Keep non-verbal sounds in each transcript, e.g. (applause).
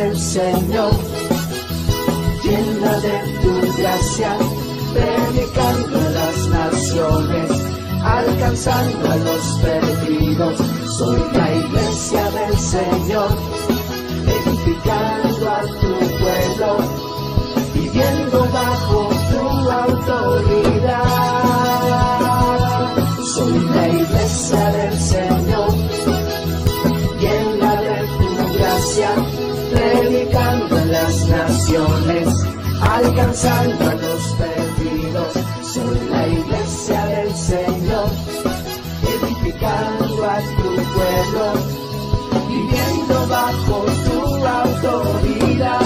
del Señor, llena de tu gracia, predicando a las naciones, alcanzando a los perdidos. Soy la iglesia del Señor, edificando a tu pueblo, viviendo bajo tu autoridad. Alcanzando a los perdidos. Soy la iglesia del Señor, edificando a tu pueblo, viviendo bajo tu autoridad.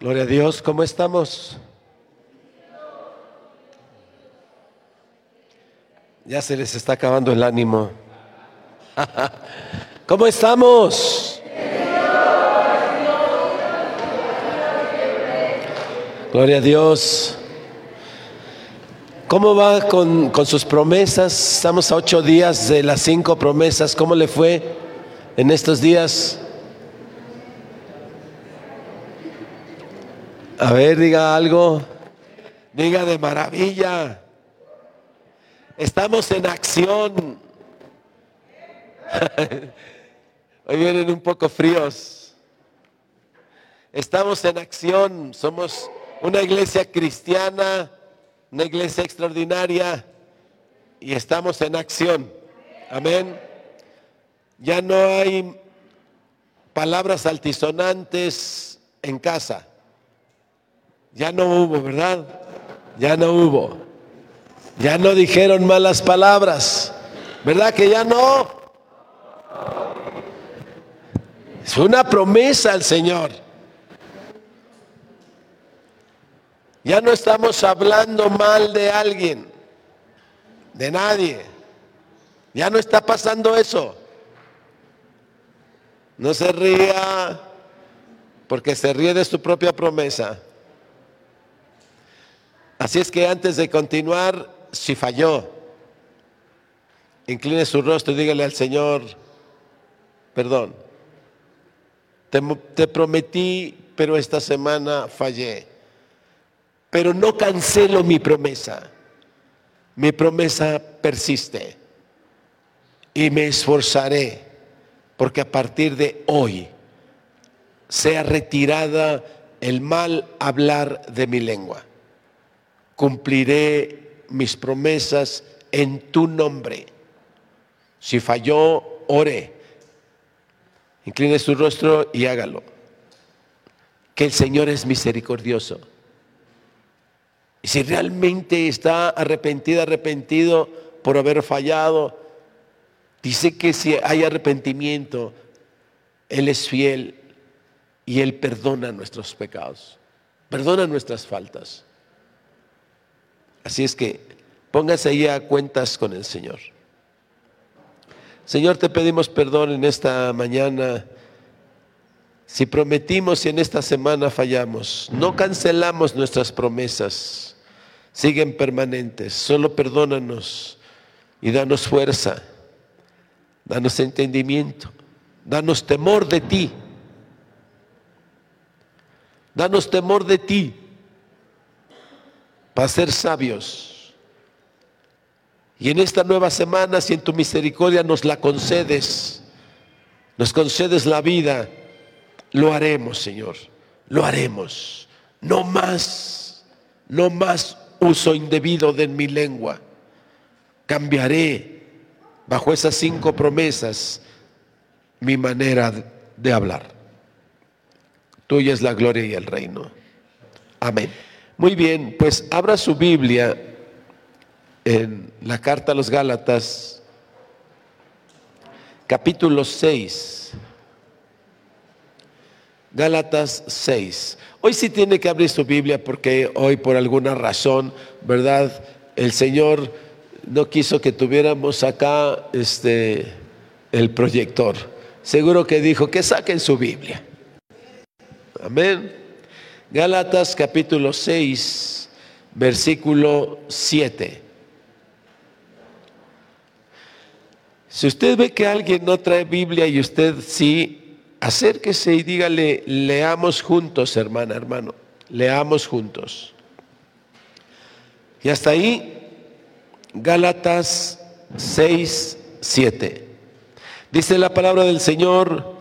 Gloria a Dios, ¿cómo estamos? Ya se les está acabando el ánimo. (laughs) ¿Cómo estamos? Gloria a Dios. ¿Cómo va con, con, sus promesas? Estamos a ocho días de las cinco promesas. ¿Cómo le fue en estos días? A ver, diga algo. Diga de maravilla. Estamos en acción. (laughs) Hoy vienen un poco fríos. Estamos en acción. Somos una iglesia cristiana, una iglesia extraordinaria y estamos en acción. Amén. Ya no hay palabras altisonantes en casa. Ya no hubo, ¿verdad? Ya no hubo. Ya no dijeron malas palabras. ¿Verdad que ya no? Es una promesa al Señor. Ya no estamos hablando mal de alguien, de nadie. Ya no está pasando eso. No se ría porque se ríe de su propia promesa. Así es que antes de continuar, si falló, incline su rostro y dígale al Señor, perdón, te, te, prometí, pero esta semana fallé. Pero no cancelo mi promesa. Mi promesa persiste. Y me esforzaré porque a partir de hoy sea retirada el mal hablar de mi lengua. Cumpliré mis promesas en tu nombre. Si falló, ore. Incline su rostro y hágalo. Que el Señor es misericordioso. Y si realmente está arrepentido, arrepentido por haber fallado, dice que si hay arrepentimiento, Él es fiel y Él perdona nuestros pecados, perdona nuestras faltas. Así es que póngase ahí a cuentas con el Señor. Señor, te pedimos perdón en esta mañana. Si prometimos y en esta semana fallamos, no cancelamos nuestras promesas, siguen permanentes. Solo perdónanos y danos fuerza, danos entendimiento, danos temor de ti. Danos temor de ti para ser sabios. Y en esta nueva semana, si en tu misericordia nos la concedes, nos concedes la vida, lo haremos, Señor. Lo haremos. No más, no más uso indebido de mi lengua. Cambiaré bajo esas cinco promesas mi manera de hablar. Tuya es la gloria y el reino. Amén. Muy bien, pues abra su Biblia en la carta a los Gálatas, capítulo 6. Gálatas 6. Hoy sí tiene que abrir su Biblia porque hoy por alguna razón, ¿verdad? El Señor no quiso que tuviéramos acá este el proyector. Seguro que dijo que saquen su Biblia. Amén. Gálatas capítulo 6, versículo 7. Si usted ve que alguien no trae Biblia y usted sí, acérquese y dígale, leamos juntos, hermana, hermano, leamos juntos. Y hasta ahí, Gálatas 6, 7. Dice la palabra del Señor,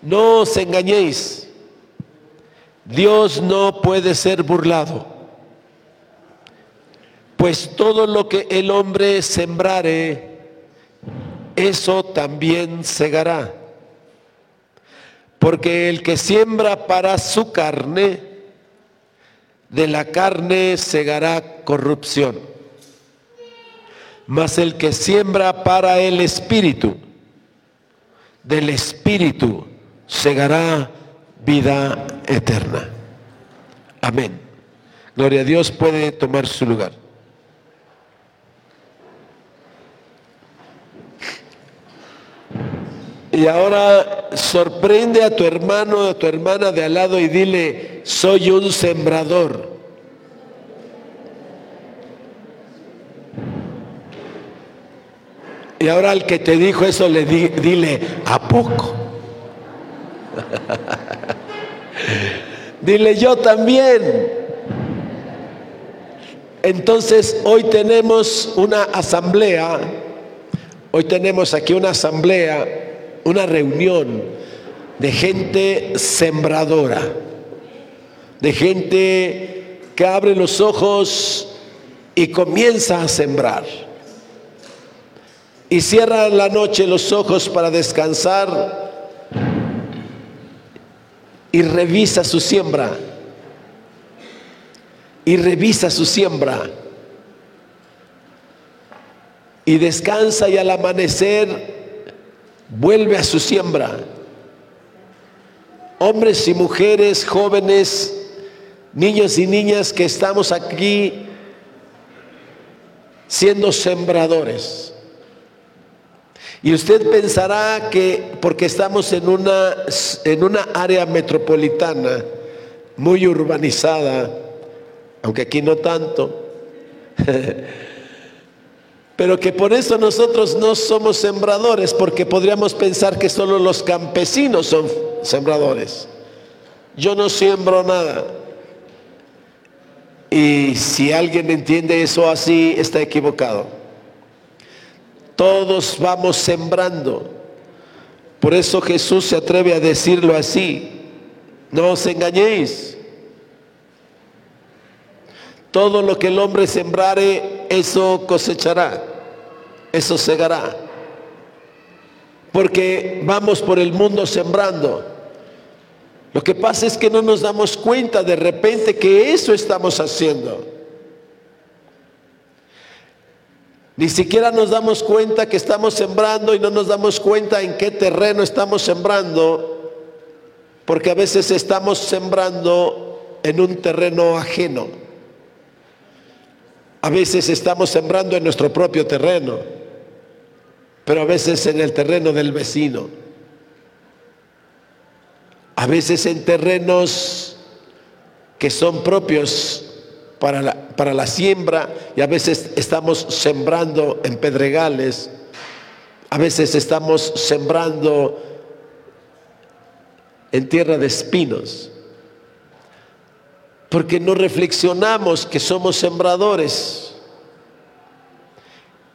no os engañéis, Dios no puede ser burlado, pues todo lo que el hombre sembrare, eso también segará. Porque el que siembra para su carne, de la carne segará corrupción. Mas el que siembra para el espíritu, del espíritu segará vida eterna. Amén. Gloria a Dios puede tomar su lugar. Y ahora sorprende a tu hermano, a tu hermana de al lado y dile, soy un sembrador. Y ahora al que te dijo eso le dile, ¿a poco? (laughs) dile yo también. Entonces hoy tenemos una asamblea, hoy tenemos aquí una asamblea una reunión de gente sembradora, de gente que abre los ojos y comienza a sembrar. Y cierra la noche los ojos para descansar y revisa su siembra. Y revisa su siembra. Y descansa y al amanecer vuelve a su siembra. Hombres y mujeres, jóvenes, niños y niñas que estamos aquí siendo sembradores. Y usted pensará que porque estamos en una, en una área metropolitana muy urbanizada, aunque aquí no tanto, (laughs) pero que por eso nosotros no somos sembradores, porque podríamos pensar que solo los campesinos son sembradores. Yo no siembro nada. Y si alguien entiende eso así, está equivocado. Todos vamos sembrando. Por eso Jesús se atreve a decirlo así. No os engañéis. Todo lo que el hombre sembrare, eso cosechará, eso segará. Porque vamos por el mundo sembrando. Lo que pasa es que no nos damos cuenta de repente que eso estamos haciendo. Ni siquiera nos damos cuenta que estamos sembrando y no nos damos cuenta en qué terreno estamos sembrando, porque a veces estamos sembrando en un terreno ajeno. A veces estamos sembrando en nuestro propio terreno, pero a veces en el terreno del vecino. A veces en terrenos que son propios para la, para la siembra y a veces estamos sembrando en pedregales, a veces estamos sembrando en tierra de espinos porque no reflexionamos que somos sembradores.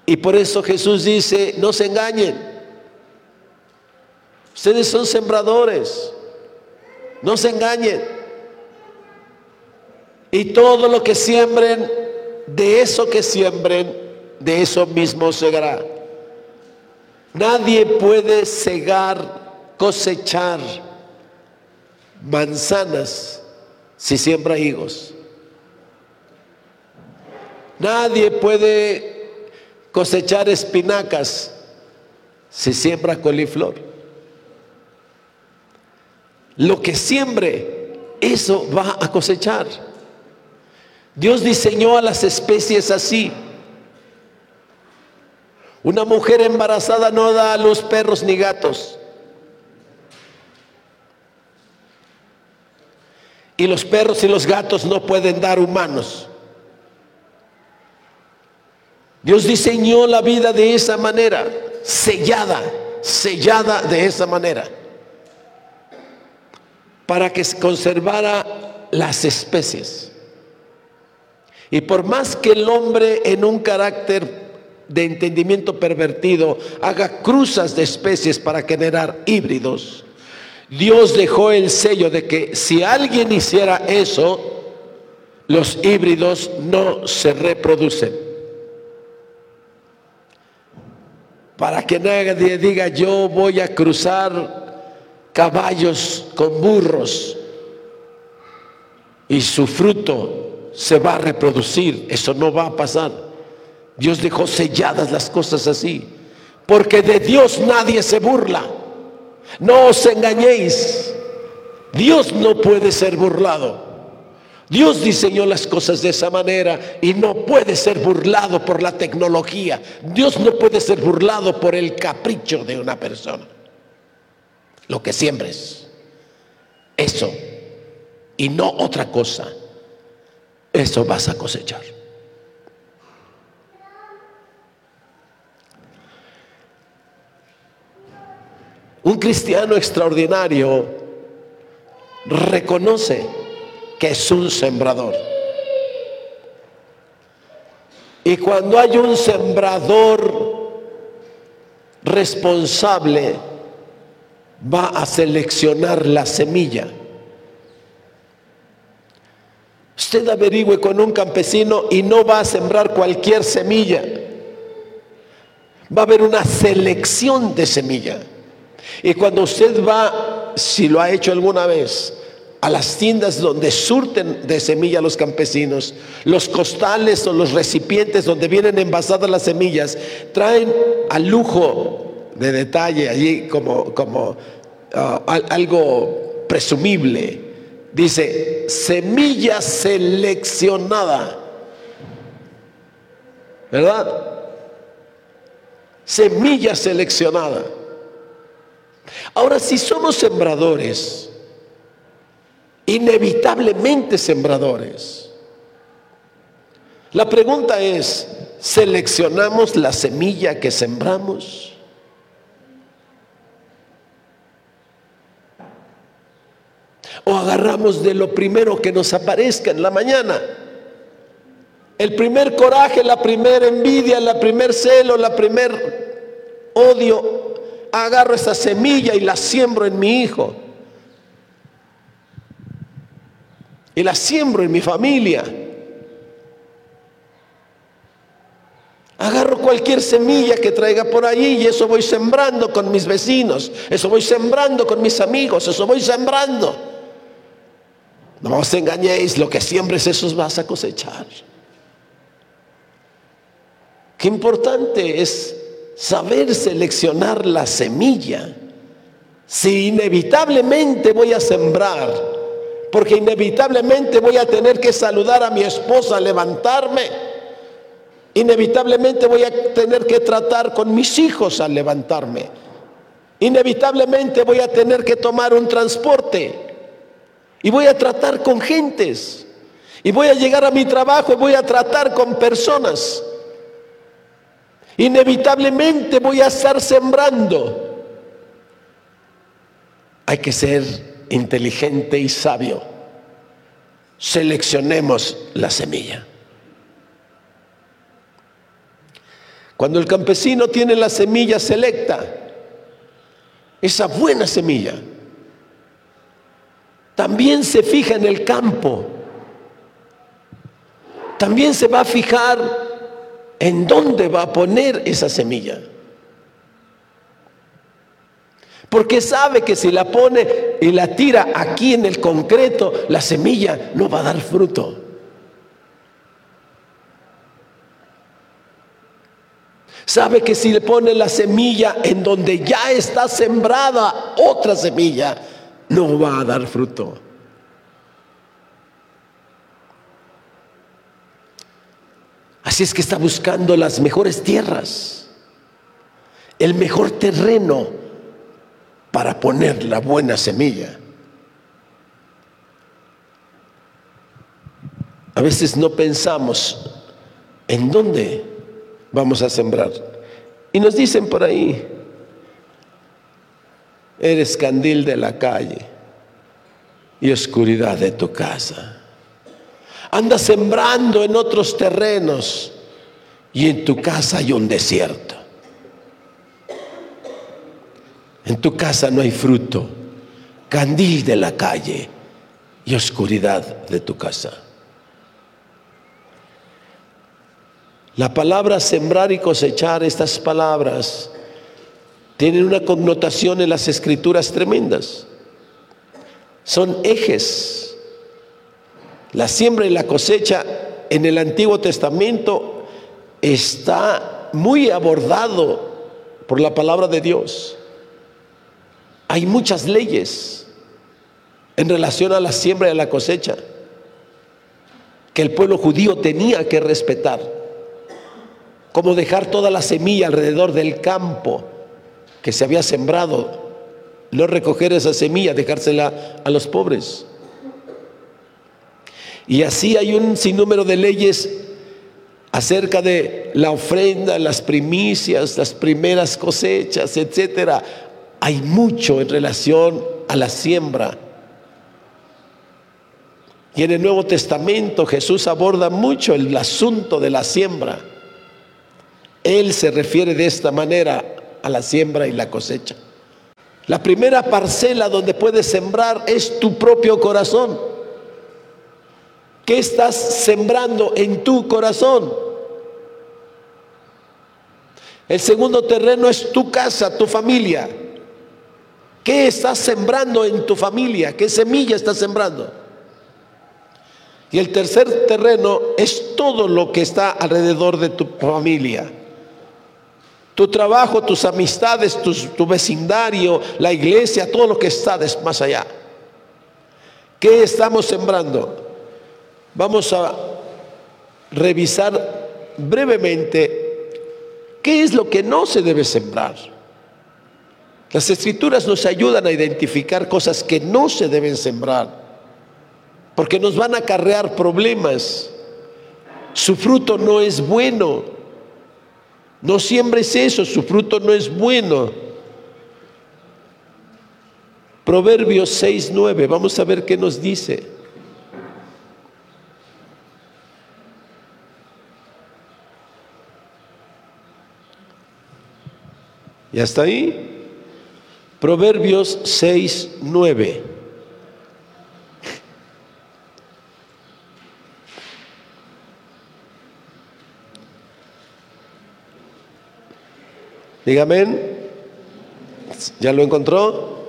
Y por eso Jesús dice, no se engañen. Ustedes son sembradores. No se engañen. Y todo lo que siembren, de eso que siembren, de eso mismo segará. Nadie puede cegar, cosechar manzanas si siembra higos. Nadie puede cosechar espinacas si siembra coliflor. Lo que siembre, eso va a cosechar. Dios diseñó a las especies así. Una mujer embarazada no da a los perros ni gatos. Y los perros y los gatos no pueden dar humanos. Dios diseñó la vida de esa manera, sellada, sellada de esa manera, para que se conservara las especies. Y por más que el hombre en un carácter de entendimiento pervertido haga cruzas de especies para generar híbridos, Dios dejó el sello de que si alguien hiciera eso, los híbridos no se reproducen. Para que nadie diga yo voy a cruzar caballos con burros y su fruto se va a reproducir. Eso no va a pasar. Dios dejó selladas las cosas así. Porque de Dios nadie se burla. No os engañéis. Dios no puede ser burlado. Dios diseñó las cosas de esa manera y no puede ser burlado por la tecnología. Dios no puede ser burlado por el capricho de una persona. Lo que siembres, eso y no otra cosa, eso vas a cosechar. Un cristiano extraordinario reconoce que es un sembrador. Y cuando hay un sembrador responsable, va a seleccionar la semilla. Usted averigüe con un campesino y no va a sembrar cualquier semilla. Va a haber una selección de semilla. Y cuando usted va, si lo ha hecho alguna vez, a las tiendas donde surten de semilla los campesinos, los costales o los recipientes donde vienen envasadas las semillas, traen al lujo de detalle allí como, como ah, algo presumible. Dice, semilla seleccionada. ¿Verdad? Semilla seleccionada. Ahora, si somos sembradores, inevitablemente sembradores, la pregunta es, ¿seleccionamos la semilla que sembramos? ¿O agarramos de lo primero que nos aparezca en la mañana? El primer coraje, la primera envidia, la primer celo, la primer odio, agarro esa semilla y la siembro en mi hijo. Y la siembro en mi familia. Agarro cualquier semilla que traiga por allí y eso voy sembrando con mis vecinos, eso voy sembrando con mis amigos, eso voy sembrando. No os engañéis, lo que siembres eso vas a cosechar. Qué importante es saber seleccionar la semilla. Si inevitablemente voy a sembrar, porque inevitablemente voy a tener que saludar a mi esposa, levantarme, inevitablemente voy a tener que tratar con mis hijos al levantarme, inevitablemente voy a tener que tomar un transporte y voy a tratar con gentes y voy a llegar a mi trabajo y voy a tratar con personas. Inevitablemente voy a estar sembrando. Hay que ser inteligente y sabio. Seleccionemos la semilla. Cuando el campesino tiene la semilla selecta, esa buena semilla, también se fija en el campo. También se va a fijar ¿En dónde va a poner esa semilla? Porque sabe que si la pone y la tira aquí en el concreto, la semilla no va a dar fruto. Sabe que si le pone la semilla en donde ya está sembrada otra semilla, no va a dar fruto. Así es que está buscando las mejores tierras, el mejor terreno para poner la buena semilla. A veces no pensamos en dónde vamos a sembrar. Y nos dicen por ahí, eres candil de la calle y oscuridad de tu casa. Anda sembrando en otros terrenos y en tu casa hay un desierto. En tu casa no hay fruto, candil de la calle y oscuridad de tu casa. La palabra sembrar y cosechar, estas palabras, tienen una connotación en las escrituras tremendas. Son ejes. La siembra y la cosecha en el Antiguo Testamento está muy abordado por la palabra de Dios. Hay muchas leyes en relación a la siembra y a la cosecha que el pueblo judío tenía que respetar, como dejar toda la semilla alrededor del campo que se había sembrado, no recoger esa semilla, dejársela a los pobres. Y así hay un sinnúmero de leyes acerca de la ofrenda, las primicias, las primeras cosechas, etcétera. Hay mucho en relación a la siembra. Y en el Nuevo Testamento Jesús aborda mucho el asunto de la siembra. Él se refiere de esta manera a la siembra y la cosecha. La primera parcela donde puedes sembrar es tu propio corazón. ¿Qué estás sembrando en tu corazón? El segundo terreno es tu casa, tu familia. ¿Qué estás sembrando en tu familia? ¿Qué semilla estás sembrando? Y el tercer terreno es todo lo que está alrededor de tu familia. Tu trabajo, tus amistades, tu, vecindario, la iglesia, todo lo que está más allá. ¿Qué estamos sembrando? Vamos a revisar brevemente qué es lo que no se debe sembrar. Las escrituras nos ayudan a identificar cosas que no se deben sembrar, porque nos van a acarrear problemas. Su fruto no es bueno. No siembres eso, su fruto no es bueno. Proverbios 6, 9, vamos a ver qué nos dice. ¿Ya está ahí? Proverbios 6, 9. Dígame, ¿ya lo encontró?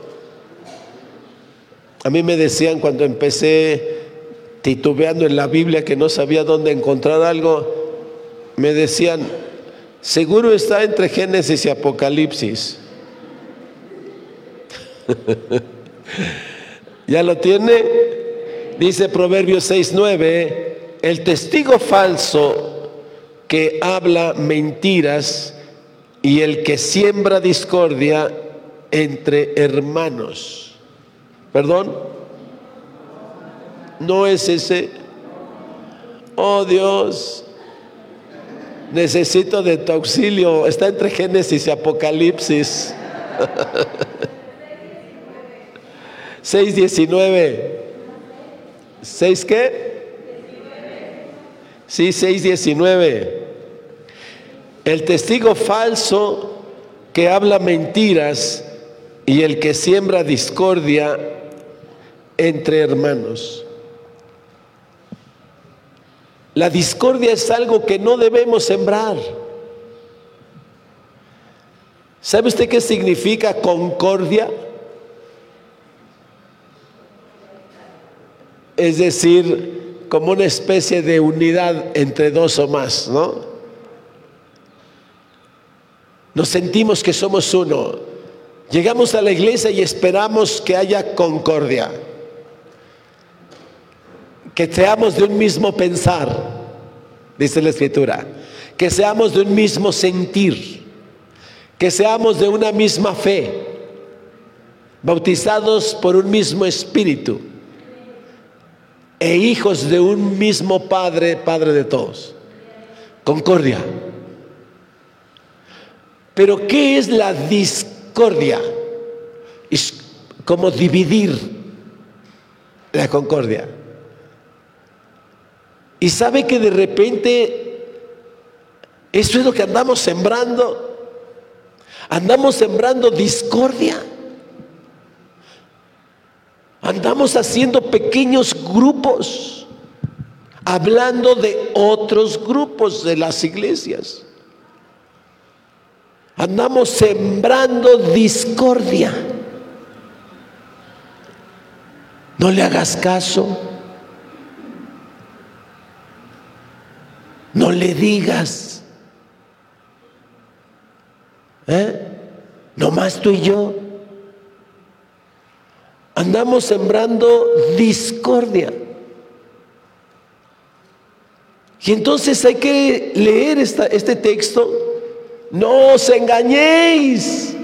A mí me decían cuando empecé titubeando en la Biblia que no sabía dónde encontrar algo, me decían, seguro está entre Génesis y Apocalipsis. (laughs) ¿Ya lo tiene? Dice Proverbios 6:9, el testigo falso que habla mentiras y el que siembra discordia entre hermanos. ¿Perdón? ¿No es ese? Oh Dios, necesito de tu auxilio. Está entre Génesis y Apocalipsis. (laughs) 6.19. ¿6 qué? Sí, 6.19. El testigo falso que habla mentiras y el que siembra discordia entre hermanos. La discordia es algo que no debemos sembrar. ¿Sabe usted qué significa concordia? es decir, como una especie de unidad entre dos o más, ¿no? Nos sentimos que somos uno. Llegamos a la iglesia y esperamos que haya concordia, que seamos de un mismo pensar, dice la escritura, que seamos de un mismo sentir, que seamos de una misma fe, bautizados por un mismo espíritu e hijos de un mismo Padre, Padre de todos. Concordia. Pero ¿qué es la discordia? Es como dividir la concordia. Y sabe que de repente eso es lo que andamos sembrando. Andamos sembrando discordia. Andamos haciendo pequeños grupos, hablando de otros grupos de las iglesias. Andamos sembrando discordia. No le hagas caso. No le digas. ¿Eh? Nomás tú y yo. Andamos sembrando discordia. Y entonces hay que leer este texto. No os engañéis.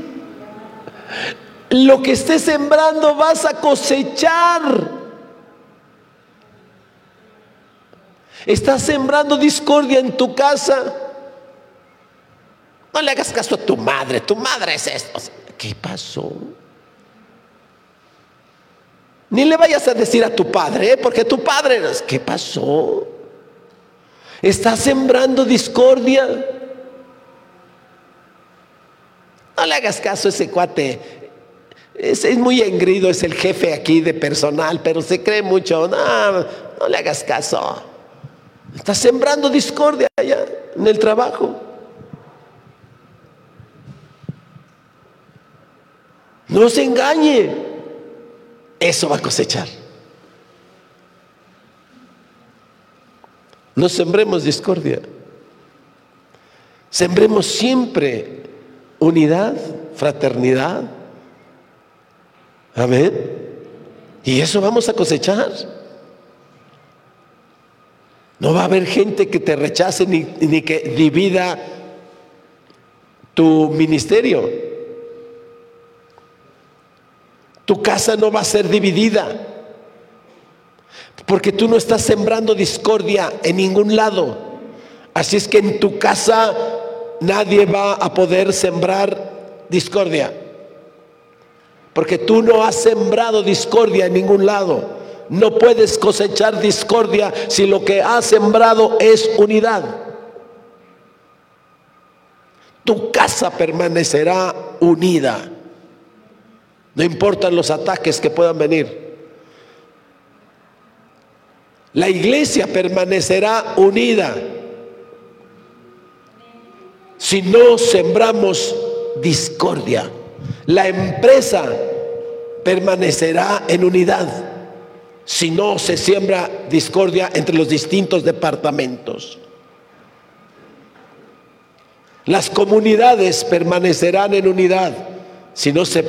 Lo que estés sembrando vas a cosechar. Estás sembrando discordia en tu casa. No le hagas caso a tu madre. Tu madre es esto. ¿Qué pasó? Ni le vayas a decir a tu padre, ¿eh? porque tu padre, ¿qué pasó? Estás sembrando discordia. No le hagas caso a ese cuate. Es, es, muy engrido, es el jefe aquí de personal, pero se cree mucho. No, no le hagas caso. Estás sembrando discordia allá en el trabajo. No se engañe eso va a cosechar. No sembremos discordia. Sembremos siempre unidad, fraternidad. Amén. Y eso vamos a cosechar. No va a haber gente que te rechace ni, ni que divida tu ministerio. Tu casa no va a ser dividida. Porque tú no estás sembrando discordia en ningún lado. Así es que en tu casa nadie va a poder sembrar discordia. Porque tú no has sembrado discordia en ningún lado. No puedes cosechar discordia si lo que has sembrado es unidad. Tu casa permanecerá unida. No importan los ataques que puedan venir. La iglesia permanecerá unida si no sembramos discordia. La empresa permanecerá en unidad si no se siembra discordia entre los distintos departamentos. Las comunidades permanecerán en unidad si no se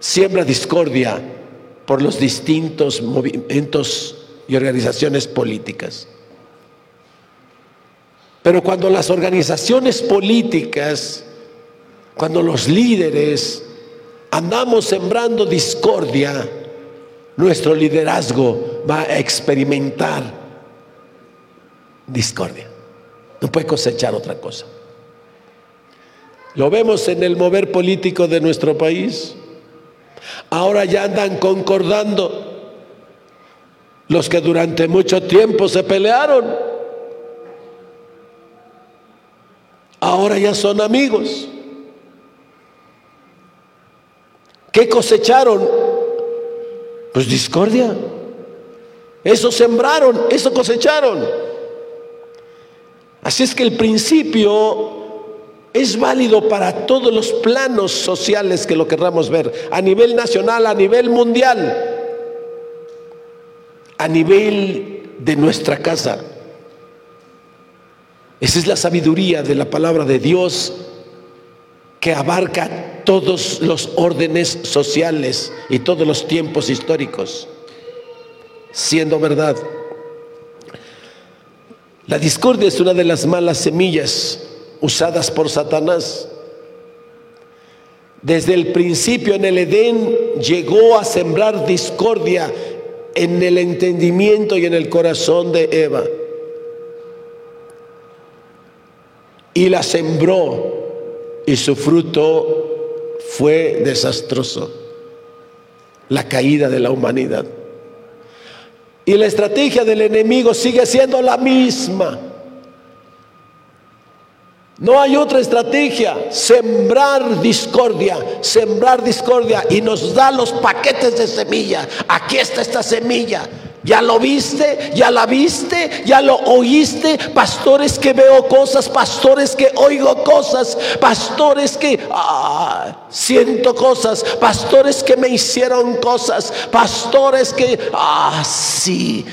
siembra discordia por los distintos movimientos y organizaciones políticas. Pero cuando las organizaciones políticas, cuando los líderes andamos sembrando discordia, nuestro liderazgo va a experimentar discordia. No puede cosechar otra cosa. Lo vemos en el mover político de nuestro país. Ahora ya andan concordando los que durante mucho tiempo se pelearon. Ahora ya son amigos. ¿Qué cosecharon? Pues discordia. Eso sembraron, eso cosecharon. Así es que el principio es válido para todos los planos sociales que lo querramos ver, a nivel nacional, a nivel mundial, a nivel de nuestra casa. Esa es la sabiduría de la palabra de Dios que abarca todos los órdenes sociales y todos los tiempos históricos, siendo verdad. La discordia es una de las malas semillas usadas por Satanás. Desde el principio en el Edén llegó a sembrar discordia en el entendimiento y en el corazón de Eva. Y la sembró y su fruto fue desastroso. La caída de la humanidad. Y la estrategia del enemigo sigue siendo la misma. No hay otra estrategia, sembrar discordia, sembrar discordia y nos da los paquetes de semilla. Aquí está esta semilla. ¿Ya lo viste? ¿Ya la viste? ¿Ya lo oíste? Pastores que veo cosas, pastores que oigo cosas, pastores que ah, siento cosas, pastores que me hicieron cosas, pastores que, ah, sí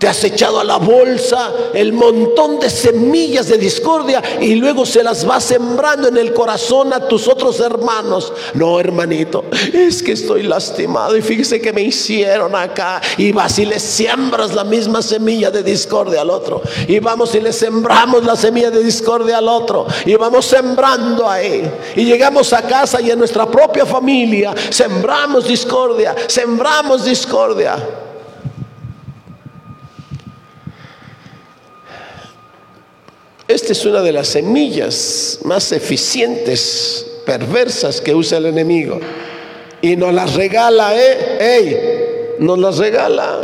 te has echado a la bolsa el montón de semillas de discordia y luego se las vas sembrando en el corazón a tus otros hermanos. No, hermanito, es que estoy lastimado y fíjese que me hicieron acá. Y vas y le siembras la misma semilla de discordia al otro. Y vamos y le sembramos la semilla de discordia al otro. Y vamos sembrando ahí. Y llegamos a casa y en nuestra propia familia sembramos discordia, sembramos discordia. Esta es una de las semillas más eficientes, perversas que usa el enemigo. Y nos las regala, ¿eh? ¡Ey! Nos las regala.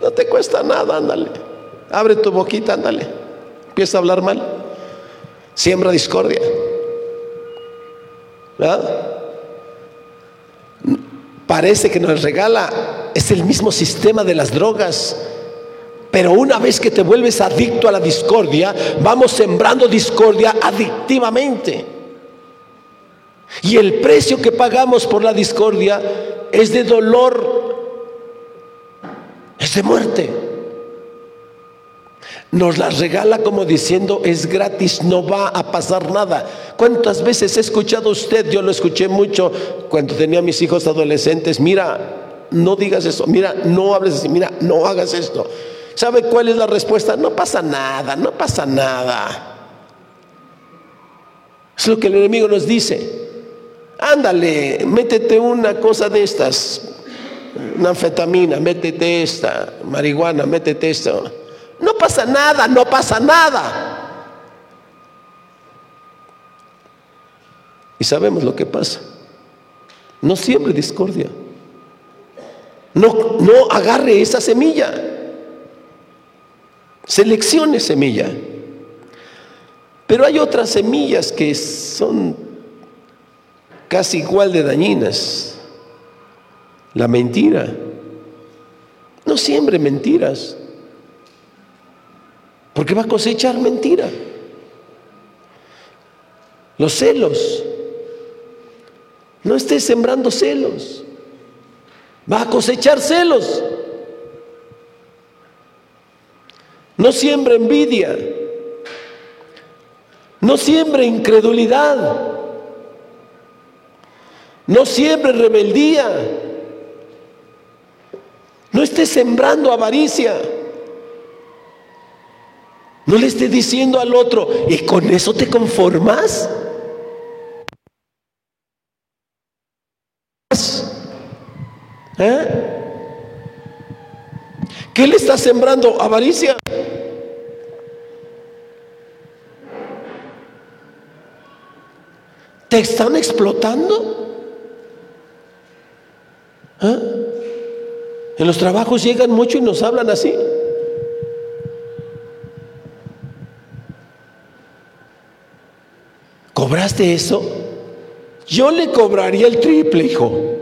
No te cuesta nada, ándale. Abre tu boquita, ándale. Empieza a hablar mal. Siembra discordia. ¿Verdad? Parece que nos regala, es el mismo sistema de las drogas pero una vez que te vuelves adicto a la discordia, vamos sembrando discordia adictivamente. Y el precio que pagamos por la discordia es de dolor, es de muerte. Nos la regala como diciendo es gratis, no va a pasar nada. ¿Cuántas veces he escuchado usted? Yo lo escuché mucho cuando tenía mis hijos adolescentes. Mira, no digas eso. Mira, no hables así. Mira, no hagas esto. ¿Sabe cuál es la respuesta? No pasa nada, no pasa nada. Es lo que el enemigo nos dice. Ándale, métete una cosa de estas, una anfetamina, métete esta, marihuana, métete esto. No pasa nada, no pasa nada. Y sabemos lo que pasa. No siembre discordia. No, no agarre esa semilla. Seleccione semilla. Pero hay otras semillas que son casi igual de dañinas. La mentira. No siembre mentiras. Porque va a cosechar mentira. Los celos. No estés sembrando celos. Va a cosechar celos. No siembre envidia. No siembre incredulidad. No siembre rebeldía. No esté sembrando avaricia. No le esté diciendo al otro, ¿y con eso te conformas? ¿Eh? ¿Qué le está sembrando? Avaricia. ¿Te están explotando? ¿Ah? En los trabajos llegan mucho y nos hablan así. ¿Cobraste eso? Yo le cobraría el triple, hijo.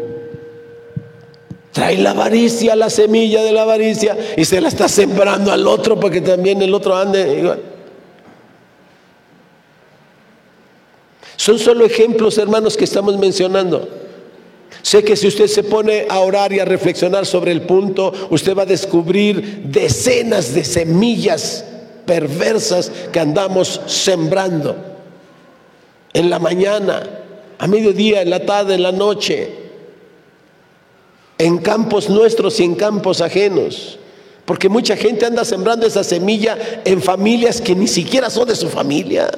Trae la avaricia, la semilla de la avaricia y se la está sembrando al otro para que también el otro ande. Son solo ejemplos, hermanos, que estamos mencionando. Sé que si usted se pone a orar y a reflexionar sobre el punto, usted va a descubrir decenas de semillas perversas que andamos sembrando. En la mañana, a mediodía, en la tarde, en la noche, en campos nuestros y en campos ajenos. Porque mucha gente anda sembrando esa semilla en familias que ni siquiera son de su familia.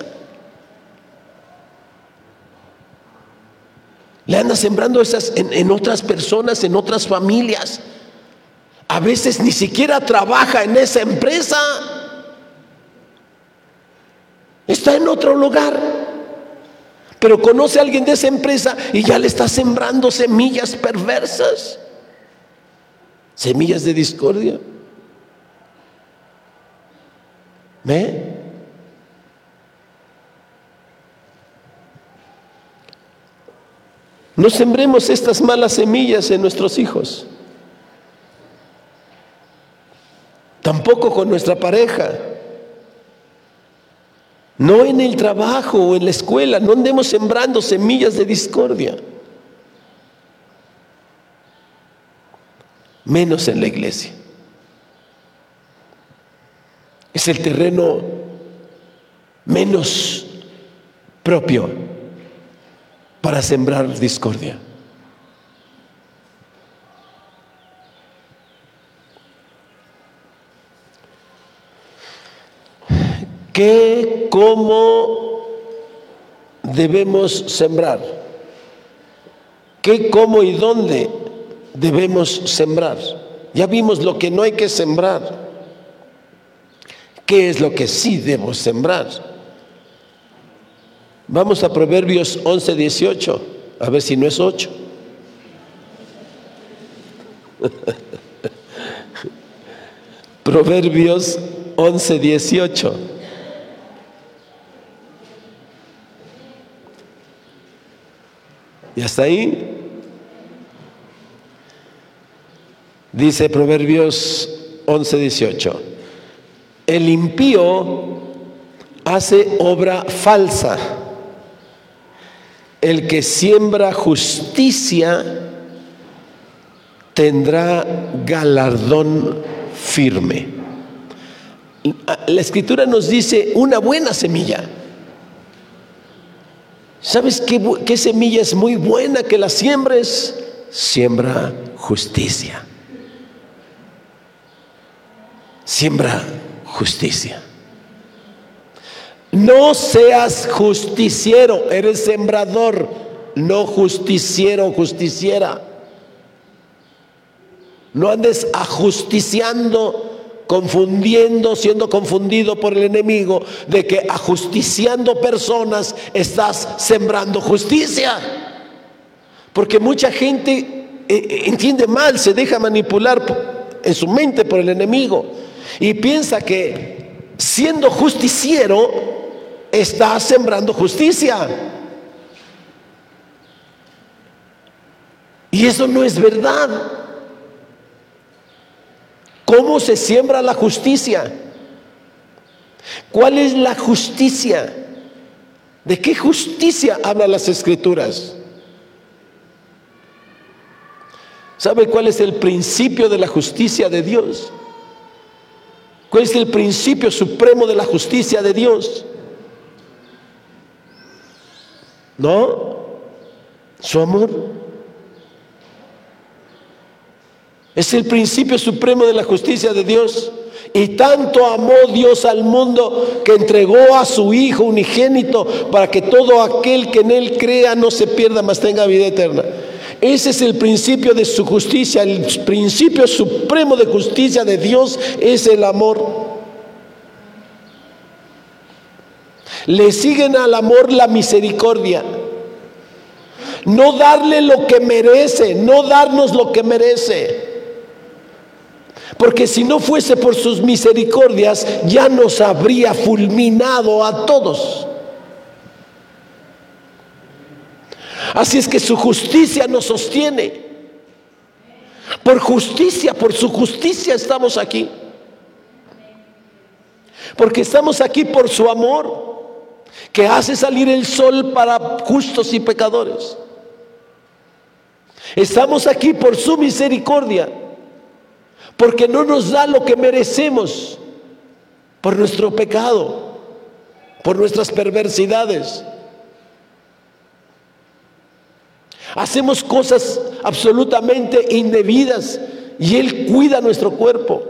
Le anda sembrando esas en, otras personas, en otras familias. A veces ni siquiera trabaja en esa empresa. Está en otro lugar. Pero conoce a alguien de esa empresa y ya le está sembrando semillas perversas, semillas de discordia. ¿Ve? No sembremos estas malas semillas en nuestros hijos. Tampoco con nuestra pareja. No en el trabajo o en la escuela. No andemos sembrando semillas de discordia. Menos en la iglesia. Es el terreno menos propio para sembrar discordia. ¿Qué, cómo debemos sembrar? ¿Qué, cómo y dónde debemos sembrar? Ya vimos lo que no hay que sembrar. ¿Qué es lo que sí debemos sembrar? Vamos a Proverbios 11, 18, a ver si no es 8. (laughs) Proverbios 11, 18. ¿Y hasta ahí? Dice Proverbios 11, 18. El impío hace obra falsa. El que siembra justicia tendrá galardón firme. La escritura nos dice una buena semilla. ¿Sabes qué, qué, semilla es muy buena que la siembres? Siembra justicia. Siembra justicia. No seas justiciero, eres sembrador, no justiciero, justiciera. No andes ajusticiando, confundiendo, siendo confundido por el enemigo de que ajusticiando personas estás sembrando justicia. Porque mucha gente eh, eh, entiende mal, se deja manipular en su mente por el enemigo y piensa que siendo justiciero está sembrando justicia. Y eso no es verdad. ¿Cómo se siembra la justicia? ¿Cuál es la justicia? ¿De qué justicia hablan las escrituras? ¿Sabe cuál es el principio de la justicia de Dios? ¿Cuál es el principio supremo de la justicia de Dios? ¿No? Su amor. Es el principio supremo de la justicia de Dios. Y tanto amó Dios al mundo que entregó a su Hijo unigénito para que todo aquel que en Él crea no se pierda, mas tenga vida eterna. Ese es el principio de su justicia, el principio supremo de justicia de Dios es el amor. Le siguen al amor la misericordia. No darle lo que merece, no darnos lo que merece. Porque si no fuese por sus misericordias, ya nos habría fulminado a todos. Así es que su justicia nos sostiene. Por justicia, por su justicia estamos aquí. Porque estamos aquí por su amor, que hace salir el sol para justos y pecadores. Estamos aquí por su misericordia, porque no nos da lo que merecemos por nuestro pecado, por nuestras perversidades. Hacemos cosas absolutamente indebidas y Él cuida nuestro cuerpo.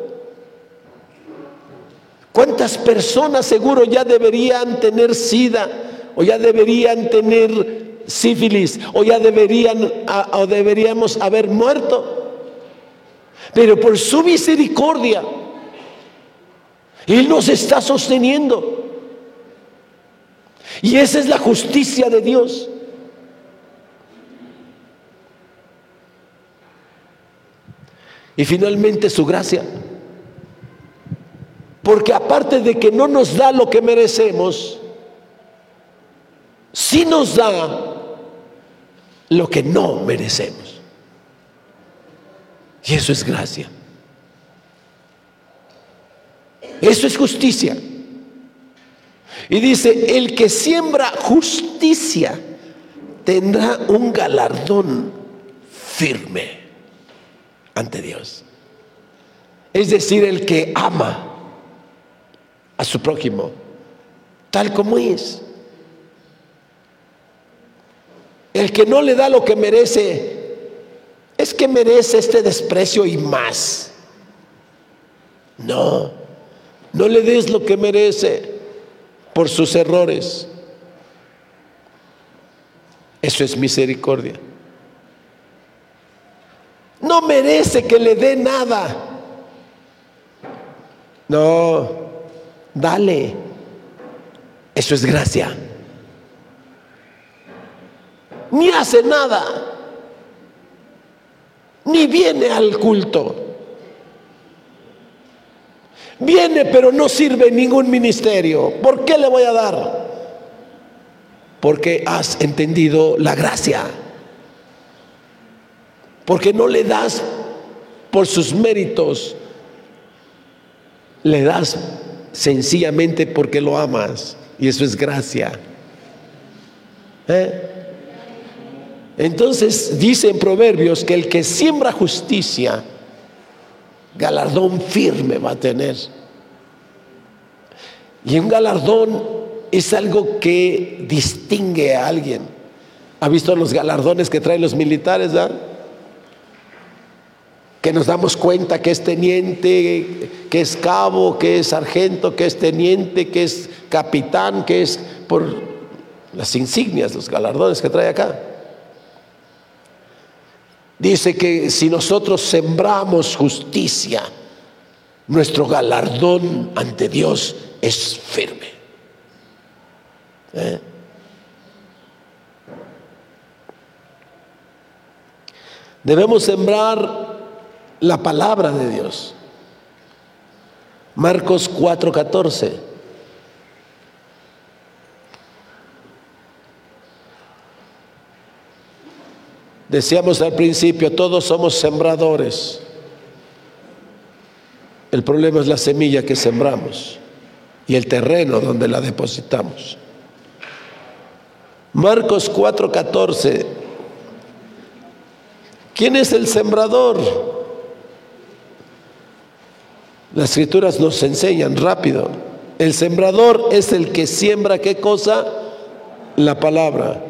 ¿Cuántas personas seguro ya deberían tener sida o ya deberían tener sífilis o ya deberían o deberíamos haber muerto? Pero por su misericordia, Él nos está sosteniendo. Y esa es la justicia de Dios. Y finalmente su gracia. Porque aparte de que no nos da lo que merecemos, sí nos da lo que no merecemos. Y eso es gracia. Eso es justicia. Y dice, el que siembra justicia tendrá un galardón firme ante Dios. Es decir, el que ama a su prójimo, tal como es. El que no le da lo que merece, es que merece este desprecio y más. No, no le des lo que merece por sus errores. Eso es misericordia. No merece que le dé nada. No, dale. Eso es gracia. Ni hace nada. Ni viene al culto. Viene pero no sirve en ningún ministerio. ¿Por qué le voy a dar? Porque has entendido la gracia. Porque no le das por sus méritos. Le das sencillamente porque lo amas. Y eso es gracia. ¿Eh? Entonces dice en Proverbios que el que siembra justicia, galardón firme va a tener. Y un galardón es algo que distingue a alguien. ¿Ha visto los galardones que traen los militares? Que nos damos cuenta que es teniente, que es cabo, que es sargento, que es teniente, que es capitán, que es por las insignias, los galardones que trae acá. Dice que si nosotros sembramos justicia, nuestro galardón ante Dios es firme. ¿Eh? Debemos sembrar la palabra de Dios. Marcos 4:14. Decíamos al principio, todos somos sembradores. El problema es la semilla que sembramos y el terreno donde la depositamos. Marcos 4:14. ¿Quién es el sembrador? Las escrituras nos enseñan rápido. El sembrador es el que siembra qué cosa? La palabra.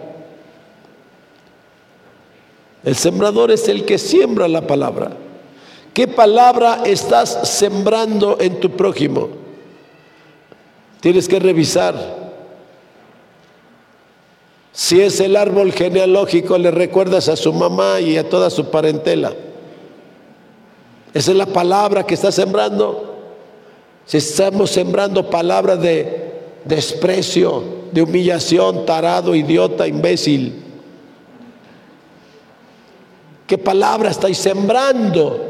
El sembrador es el que siembra la palabra. ¿Qué palabra estás sembrando en tu prójimo? Tienes que revisar. Si es el árbol genealógico, le recuerdas a su mamá y a toda su parentela. Esa es la palabra que está sembrando. Si estamos sembrando palabras de desprecio, de humillación, tarado, idiota, imbécil. ¿Qué palabra estáis sembrando?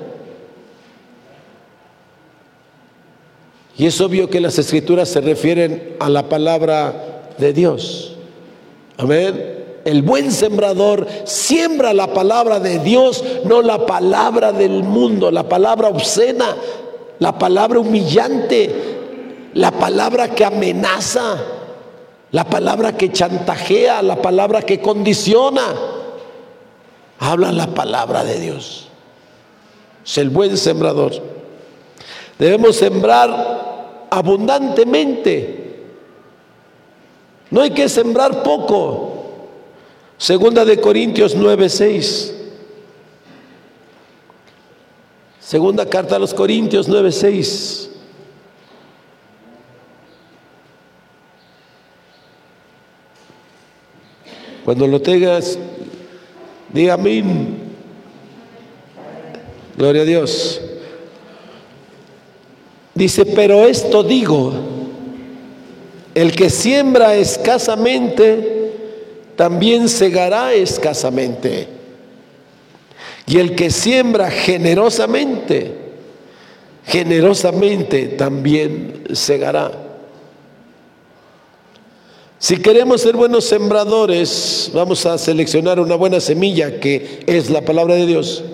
Y es obvio que las escrituras se refieren a la palabra de Dios. Amén. El buen sembrador siembra la palabra de Dios, no la palabra del mundo, la palabra obscena, la palabra humillante, la palabra que amenaza, la palabra que chantajea, la palabra que condiciona. Habla la palabra de Dios. Es el buen sembrador. Debemos sembrar abundantemente. No hay que sembrar poco. Segunda de Corintios 9:6. Segunda carta a los Corintios 9:6. Cuando lo tengas, diga amén. Gloria a Dios. Dice, pero esto digo, El que siembra escasamente, también segará escasamente. Y el que siembra generosamente, generosamente también segará. Si queremos ser buenos sembradores, vamos a seleccionar una buena semilla que es la palabra de Dios.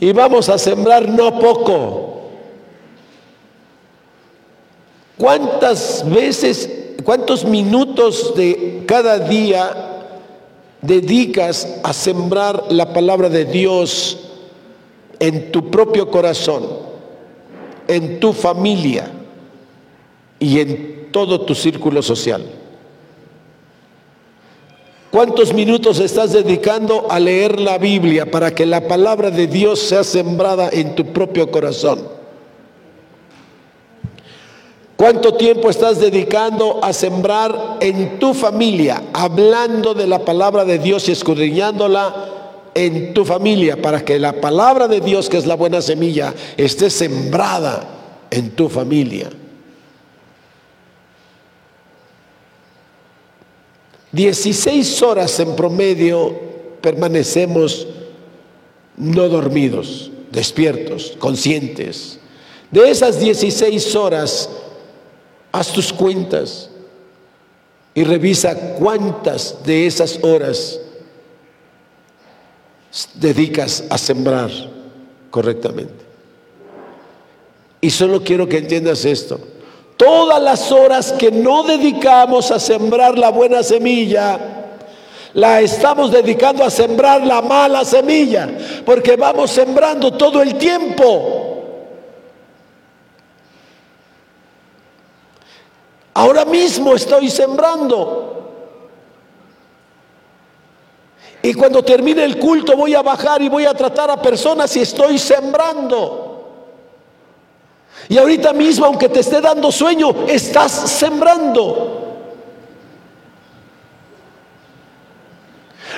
Y vamos a sembrar no poco. ¿Cuántas veces, cuántos minutos de cada día dedicas a sembrar la palabra de Dios en tu propio corazón, en tu familia y en todo tu círculo social. ¿Cuántos minutos estás dedicando a leer la Biblia para que la palabra de Dios sea sembrada en tu propio corazón? ¿Cuánto tiempo estás dedicando a sembrar en tu familia, hablando de la palabra de Dios y escudriñándola en tu familia para que la palabra de Dios, que es la buena semilla, esté sembrada en tu familia? 16 horas en promedio permanecemos no dormidos, despiertos, conscientes. De esas 16 horas, haz tus cuentas y revisa cuántas de esas horas dedicas a sembrar correctamente. Y solo quiero que entiendas esto. Todas las horas que no dedicamos a sembrar la buena semilla, la estamos dedicando a sembrar la mala semilla, porque vamos sembrando todo el tiempo. Ahora mismo estoy sembrando. Y cuando termine el culto voy a bajar y voy a tratar a personas y estoy sembrando. Y ahorita mismo, aunque te esté dando sueño, estás sembrando.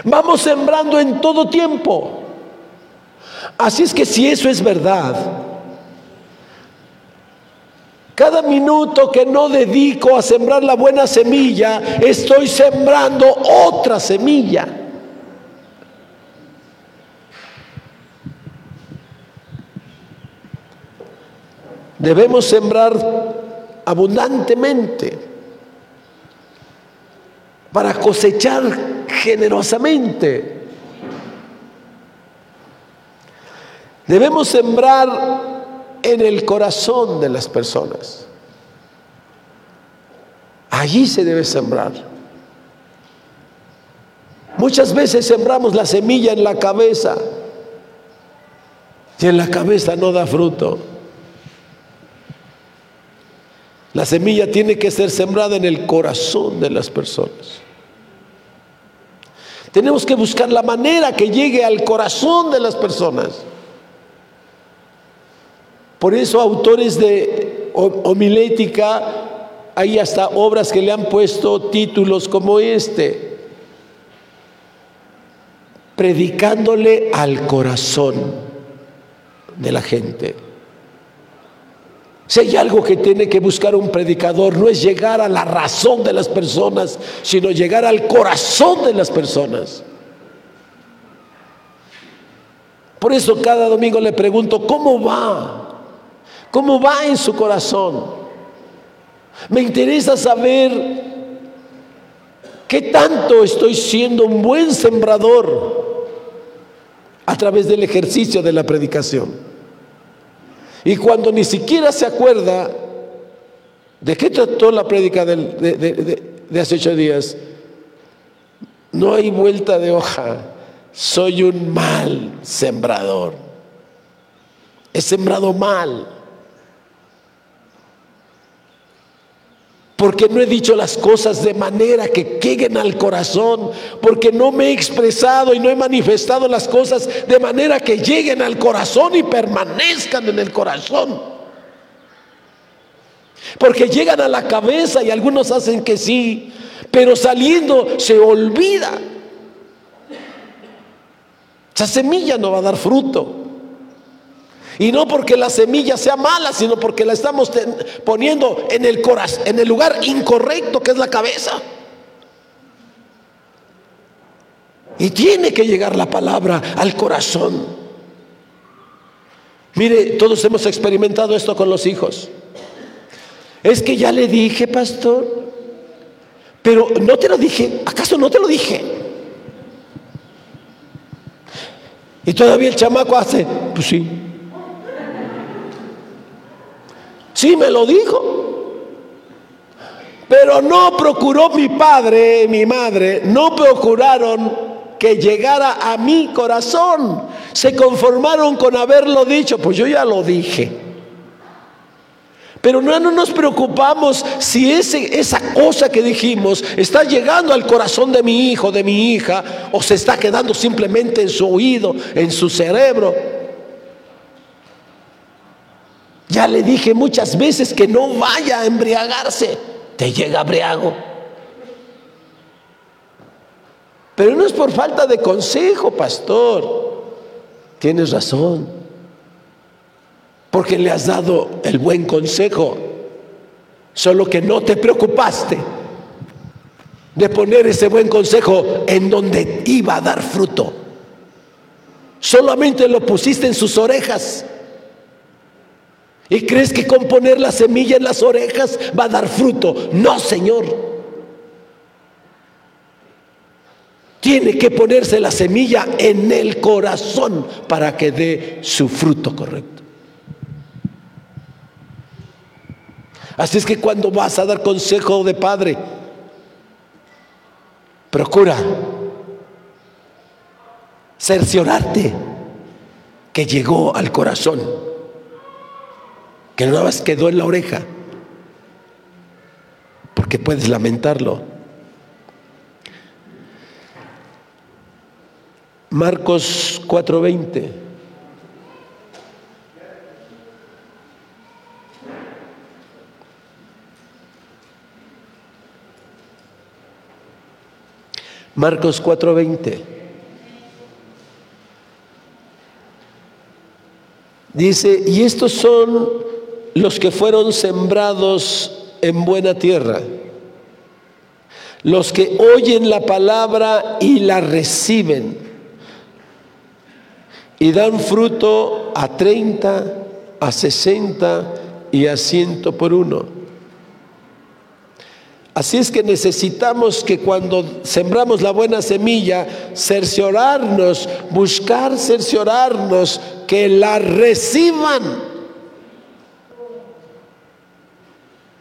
Vamos sembrando en todo tiempo. Así es que si eso es verdad, cada minuto que no dedico a sembrar la buena semilla, estoy sembrando otra semilla. Debemos sembrar abundantemente para cosechar generosamente. Debemos sembrar en el corazón de las personas. Allí se debe sembrar. Muchas veces sembramos la semilla en la cabeza y en la cabeza no da fruto. La semilla tiene que ser sembrada en el corazón de las personas. Tenemos que buscar la manera que llegue al corazón de las personas. Por eso autores de homilética, hay hasta obras que le han puesto títulos como este, predicándole al corazón de la gente. Si hay algo que tiene que buscar un predicador, no es llegar a la razón de las personas, sino llegar al corazón de las personas. Por eso cada domingo le pregunto, ¿cómo va? ¿Cómo va en su corazón? Me interesa saber qué tanto estoy siendo un buen sembrador a través del ejercicio de la predicación. Y cuando ni siquiera se acuerda de qué trató la prédica de, hace ocho días, no hay vuelta de hoja. Soy un mal sembrador. He sembrado mal. Porque no he dicho las cosas de manera que lleguen al corazón, porque no me he expresado y no he manifestado las cosas de manera que lleguen al corazón y permanezcan en el corazón. Porque llegan a la cabeza y algunos hacen que sí, pero saliendo se olvida. Esa semilla no va a dar fruto. Y no porque la semilla sea mala, sino porque la estamos poniendo en el corazón, en el lugar incorrecto que es la cabeza. Y tiene que llegar la palabra al corazón. Mire, todos hemos experimentado esto con los hijos. Es que ya le dije, pastor, pero no te lo dije. ¿Acaso no te lo dije? Y todavía el chamaco hace, pues sí. Sí, me lo dijo. Pero no procuró mi padre, mi madre, no procuraron que llegara a mi corazón. Se conformaron con haberlo dicho, pues yo ya lo dije. Pero no, no nos preocupamos si ese, esa cosa que dijimos está llegando al corazón de mi hijo, de mi hija, o se está quedando simplemente en su oído, en su cerebro. Ya le dije muchas veces que no vaya a embriagarse. Te llega briago. Pero no es por falta de consejo, pastor. Tienes razón. Porque le has dado el buen consejo. Solo que no te preocupaste de poner ese buen consejo en donde iba a dar fruto. Solamente lo pusiste en sus orejas. ¿Y crees que con poner la semilla en las orejas va a dar fruto? No, Señor. Tiene que ponerse la semilla en el corazón para que dé su fruto correcto. Así es que cuando vas a dar consejo de padre, procura cerciorarte que llegó al corazón, que nada más quedó en la oreja, porque puedes lamentarlo. Marcos 4:20. Marcos 4:20. Dice, y estos son los que fueron sembrados en buena tierra, los que oyen la palabra y la reciben y dan fruto a 30, a 60 y a 100 por uno. Así es que necesitamos que cuando sembramos la buena semilla, cerciorarnos, buscar cerciorarnos que la reciban.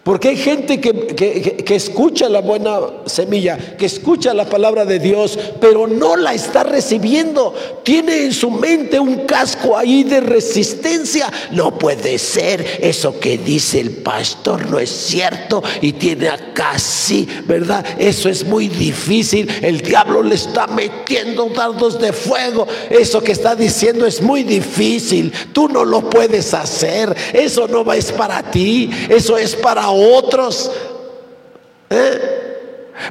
Porque hay gente que, escucha la buena semilla, que escucha la palabra de Dios, pero no la está recibiendo. Tiene en su mente un casco ahí de resistencia. No puede ser, eso que dice el pastor no es cierto y tiene acá sí, ¿verdad? Eso es muy difícil. El diablo le está metiendo dardos de fuego. Eso que está diciendo es muy difícil. Tú no lo puedes hacer. Eso no es para ti, eso es para otros. ¿eh?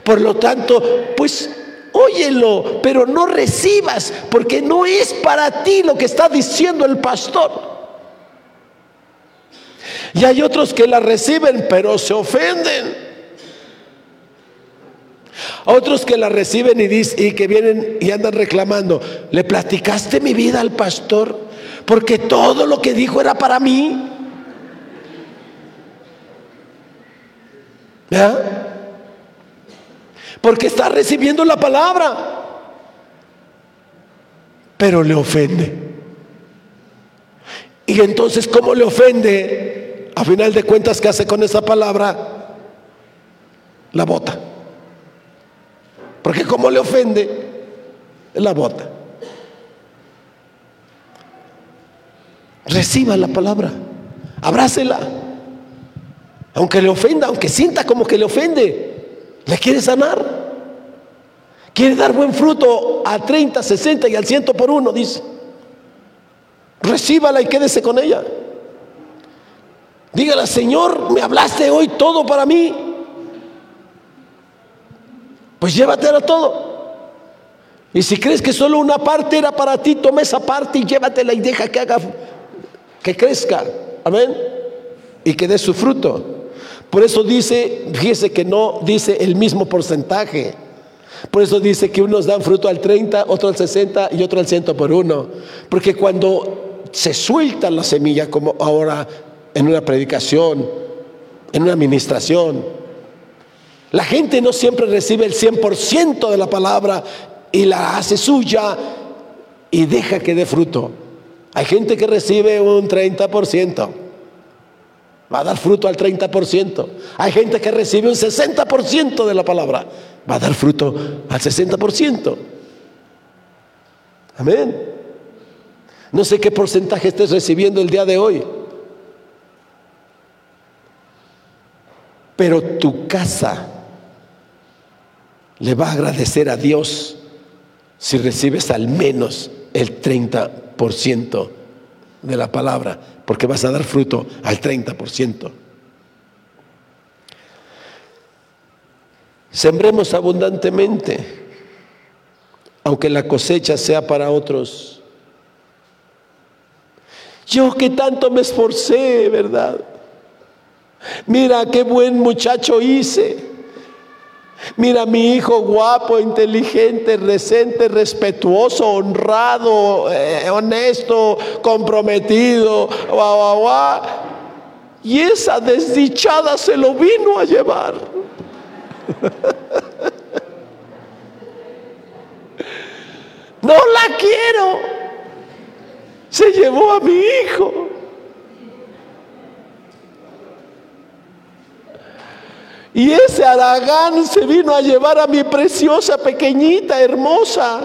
Por lo tanto, pues óyelo, pero no recibas, porque no es para ti lo que está diciendo el pastor. Y hay otros que la reciben, pero se ofenden. Otros que la reciben y, y que vienen y andan reclamando, ¿le platicaste mi vida al pastor? Porque todo lo que dijo era para mí. Porque está recibiendo la palabra, pero le ofende. Y entonces, ¿cómo le ofende? A final de cuentas, ¿qué hace con esa palabra? La bota. Porque ¿cómo le ofende? La bota. Reciba la palabra, abrácela. Aunque le ofenda, aunque sienta como que le ofende, le quiere sanar. Quiere dar buen fruto a 30, 60 y al ciento por uno, dice. Recíbala y quédese con ella. Dígale, Señor, me hablaste hoy todo para mí. Pues llévatela todo. Y si crees que solo una parte era para ti, toma esa parte y llévatela y deja que haga que crezca, amén, y que dé su fruto. Por eso dice, fíjese que no dice el mismo porcentaje. Por eso dice que unos dan fruto al 30, otro al 60 y otro al 100 por uno. Porque cuando se suelta la semilla, como ahora en una predicación, en una administración, la gente no siempre recibe el 100% de la palabra y la hace suya y deja que dé fruto. Hay gente que recibe un 30%. Va a dar fruto al 30%. Hay gente que recibe un 60% de la palabra. Va a dar fruto al 60%. Amén. No sé qué porcentaje estés recibiendo el día de hoy. Pero tu casa le va a agradecer a Dios si recibes al menos el 30% de la palabra, porque vas a dar fruto al 30%. Sembremos abundantemente, aunque la cosecha sea para otros. Yo que tanto me esforcé, ¿verdad? Mira qué buen muchacho hice. Mira mi hijo guapo, inteligente, recente, respetuoso, honrado, eh, honesto, comprometido, guau, guau, guau. Y esa desdichada se lo vino a llevar. (laughs) No la quiero. Se llevó a mi hijo. Y ese Aragán se vino a llevar a mi preciosa, pequeñita, hermosa,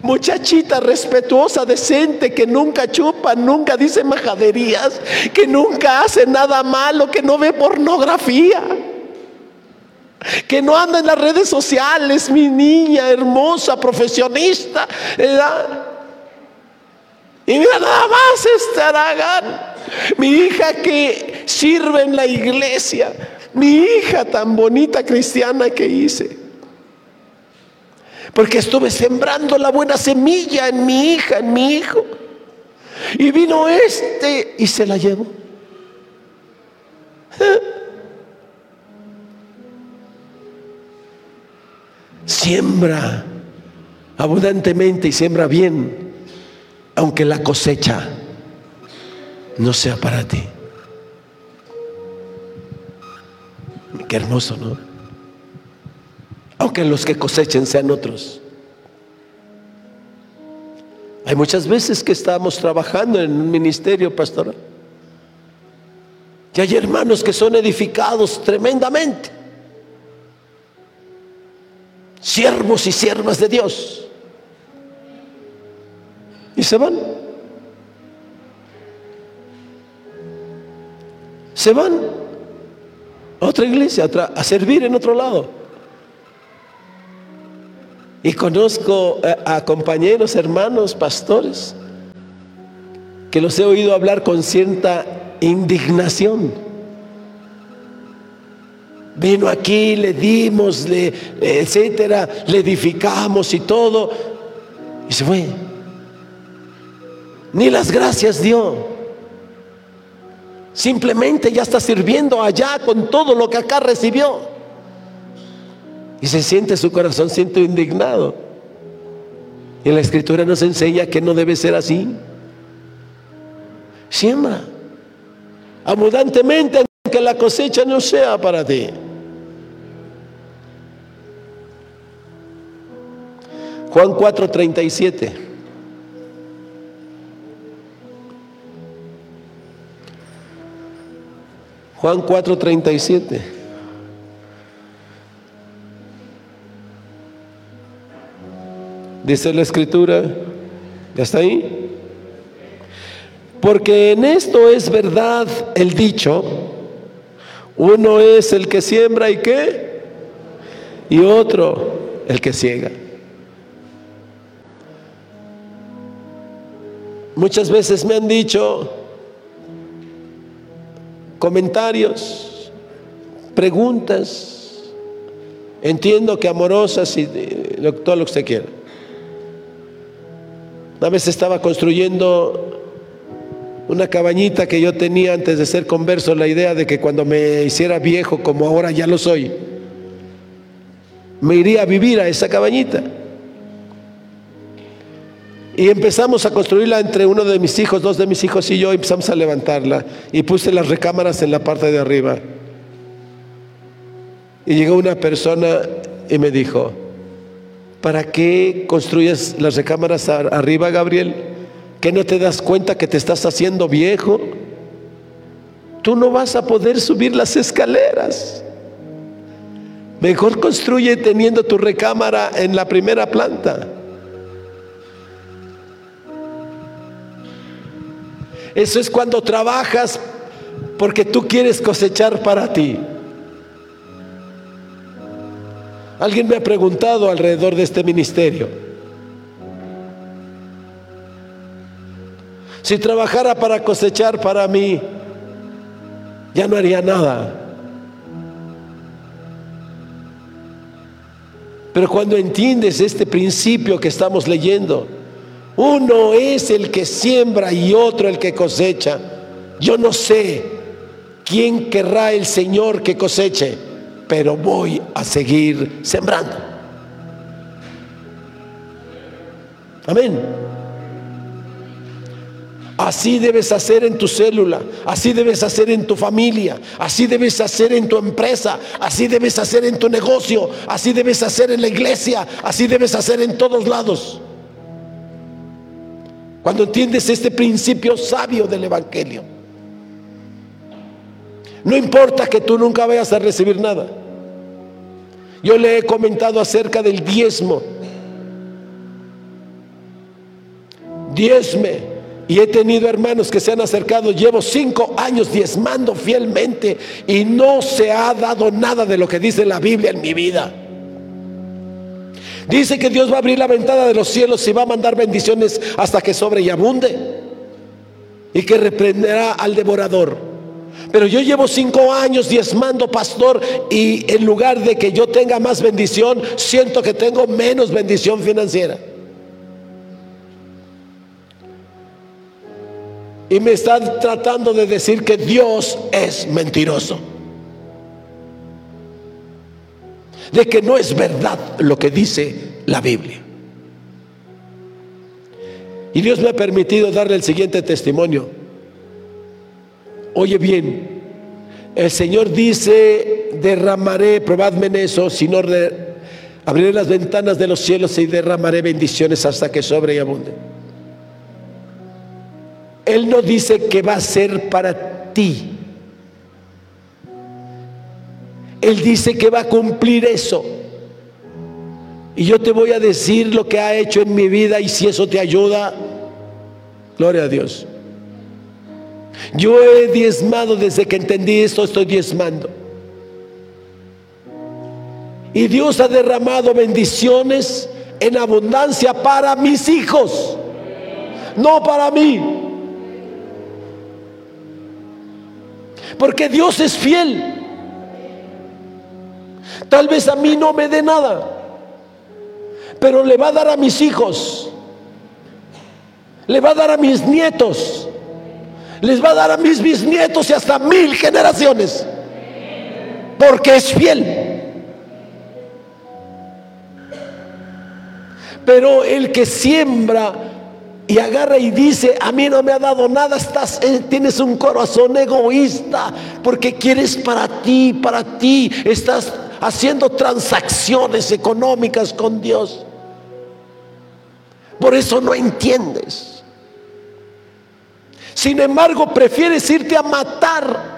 muchachita respetuosa, decente, que nunca chupa, nunca dice majaderías, que nunca hace nada malo, que no ve pornografía, que no anda en las redes sociales, mi niña hermosa, profesionista. Y mira nada más este Aragán, mi hija que sirve en la iglesia mi hija tan bonita cristiana que hice. Porque estuve sembrando la buena semilla en mi hija, en mi hijo. Y vino este y se la llevó. (laughs) Siembra abundantemente y siembra bien, aunque la cosecha no sea para ti. Hermoso, ¿no? Aunque los que cosechen sean otros. Hay muchas veces que estamos trabajando en un ministerio pastoral. Y hay hermanos que son edificados tremendamente. Siervos y siervas de Dios. Y se van. Se van otra iglesia, a servir en otro lado. Y conozco a, compañeros, hermanos, pastores, que los he oído hablar con cierta indignación. Vino aquí, le dimos, etcétera, le edificamos y todo, y se fue. Ni las gracias dio. Simplemente ya está sirviendo allá con todo lo que acá recibió. Y se siente su corazón, siento indignado. Y la escritura nos enseña que no debe ser así. Siembra abundantemente aunque la cosecha no sea para ti. Juan 4:37. Juan 4:37. Dice la escritura, ¿ya está ahí? Porque en esto es verdad el dicho, uno es el que siembra y qué, y otro el que ciega. Muchas veces me han dicho, comentarios, preguntas, entiendo que amorosas y todo lo que usted quiera. Una vez estaba construyendo una cabañita que yo tenía antes de ser converso, la idea de que cuando me hiciera viejo, como ahora ya lo soy, me iría a vivir a esa cabañita. Y empezamos a construirla entre uno de mis hijos, dos de mis hijos y yo, empezamos a levantarla. Y puse las recámaras en la parte de arriba. Y llegó una persona y me dijo, ¿para qué construyes las recámaras arriba, Gabriel? ¿Que no te das cuenta que te estás haciendo viejo? Tú no vas a poder subir las escaleras. Mejor construye teniendo tu recámara en la primera planta. Eso es cuando trabajas porque tú quieres cosechar para ti. Alguien me ha preguntado alrededor de este ministerio. Si trabajara para cosechar para mí, ya no haría nada. Pero cuando entiendes este principio que estamos leyendo, uno es el que siembra y otro el que cosecha. Yo no sé quién querrá el Señor que coseche, pero voy a seguir sembrando. Amén. Así debes hacer en tu célula, así debes hacer en tu familia, así debes hacer en tu empresa, así debes hacer en tu negocio, así debes hacer en la iglesia, así debes hacer en todos lados. Cuando entiendes este principio sabio del Evangelio. No importa que tú nunca vayas a recibir nada. Yo le he comentado acerca del diezmo. Diezme. Y he tenido hermanos que se han acercado. Llevo cinco años diezmando fielmente y no se ha dado nada de lo que dice la Biblia en mi vida. Dice que Dios va a abrir la ventana de los cielos y va a mandar bendiciones hasta que sobre y abunde. Y que reprenderá al devorador. Pero yo llevo cinco años diezmando, pastor, y en lugar de que yo tenga más bendición, siento que tengo menos bendición financiera. Y me están tratando de decir que Dios es mentiroso. De que no es verdad lo que dice la Biblia. Y Dios me ha permitido darle el siguiente testimonio. Oye bien, el Señor dice, derramaré, probadme en eso, si no abriré las ventanas de los cielos y derramaré bendiciones hasta que sobre y abunde. Él no dice que va a ser para ti. Él dice que va a cumplir eso. Y yo te voy a decir lo que ha hecho en mi vida y si eso te ayuda, gloria a Dios. Yo he diezmado desde que entendí esto, estoy diezmando. Y Dios ha derramado bendiciones en abundancia para mis hijos, no para mí. Porque Dios es fiel. Tal vez a mí no me dé nada, pero le va a dar a mis hijos, le va a dar a mis nietos, les va a dar a mis bisnietos y hasta mil generaciones, porque es fiel. Pero el que siembra y agarra y dice, a mí no me ha dado nada, estás, eh, tienes un corazón egoísta, porque quieres para ti, para ti, estás haciendo transacciones económicas con Dios. Por eso no entiendes. Sin embargo, prefieres irte a matar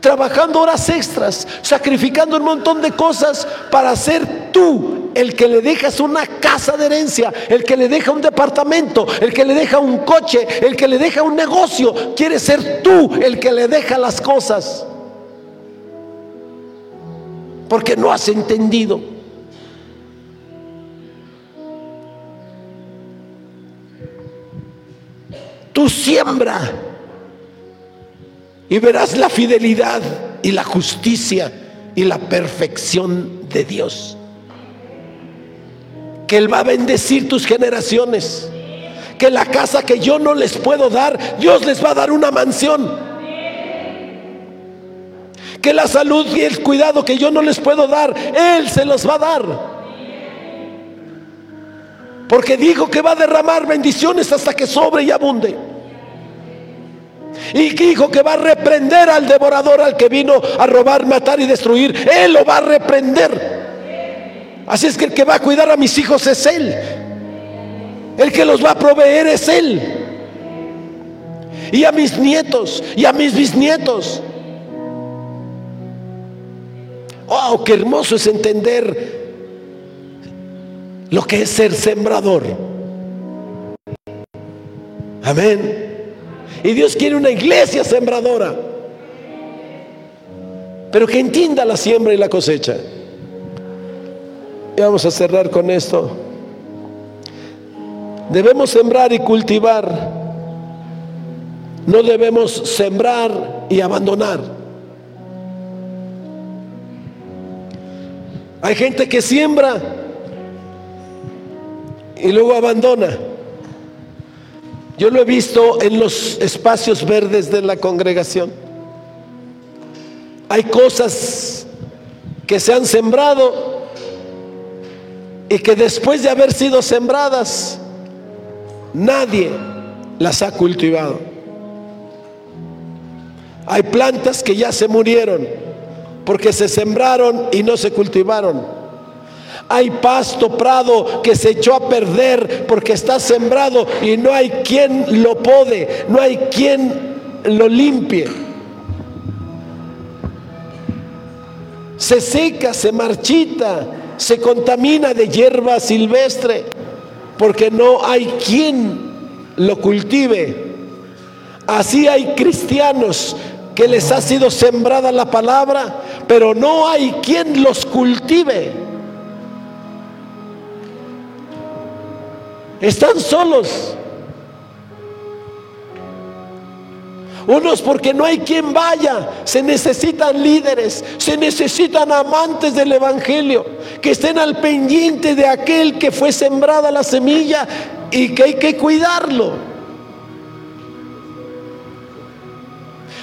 trabajando horas extras, sacrificando un montón de cosas para ser tú el que le dejas una casa de herencia, el que le deja un departamento, el que le deja un coche, el que le deja un negocio. Quieres ser tú el que le deja las cosas porque no has entendido. Tú siembra y verás la fidelidad y la justicia y la perfección de Dios. Que Él va a bendecir tus generaciones que la casa que yo no les puedo dar, Dios les va a dar una mansión. Que la salud y el cuidado que yo no les puedo dar, Él se los va a dar. Porque dijo que va a derramar bendiciones hasta que sobre y abunde. Y dijo que va a reprender al devorador, al que vino a robar, matar y destruir. Él lo va a reprender. Así es que el que va a cuidar a mis hijos es Él. El que los va a proveer es Él. Y a mis nietos y a mis bisnietos. ¡Oh, qué hermoso es entender lo que es ser sembrador! Amén. Y Dios quiere una iglesia sembradora. Pero que entienda la siembra y la cosecha. Y vamos a cerrar con esto. Debemos sembrar y cultivar. No debemos sembrar y abandonar. Hay gente que siembra y luego abandona. Yo lo he visto en los espacios verdes de la congregación. Hay cosas que se han sembrado y que después de haber sido sembradas, nadie las ha cultivado. Hay plantas que ya se murieron porque se sembraron y no se cultivaron. Hay pasto, prado que se echó a perder porque está sembrado y no hay quien lo pode, no hay quien lo limpie. Se seca, se marchita, se contamina de hierba silvestre porque no hay quien lo cultive. Así hay cristianos que les ha sido sembrada la palabra, pero no hay quien los cultive. Están solos. Unos porque no hay quien vaya. Se necesitan líderes, se necesitan amantes del Evangelio, que estén al pendiente de aquel que fue sembrada la semilla y que hay que cuidarlo.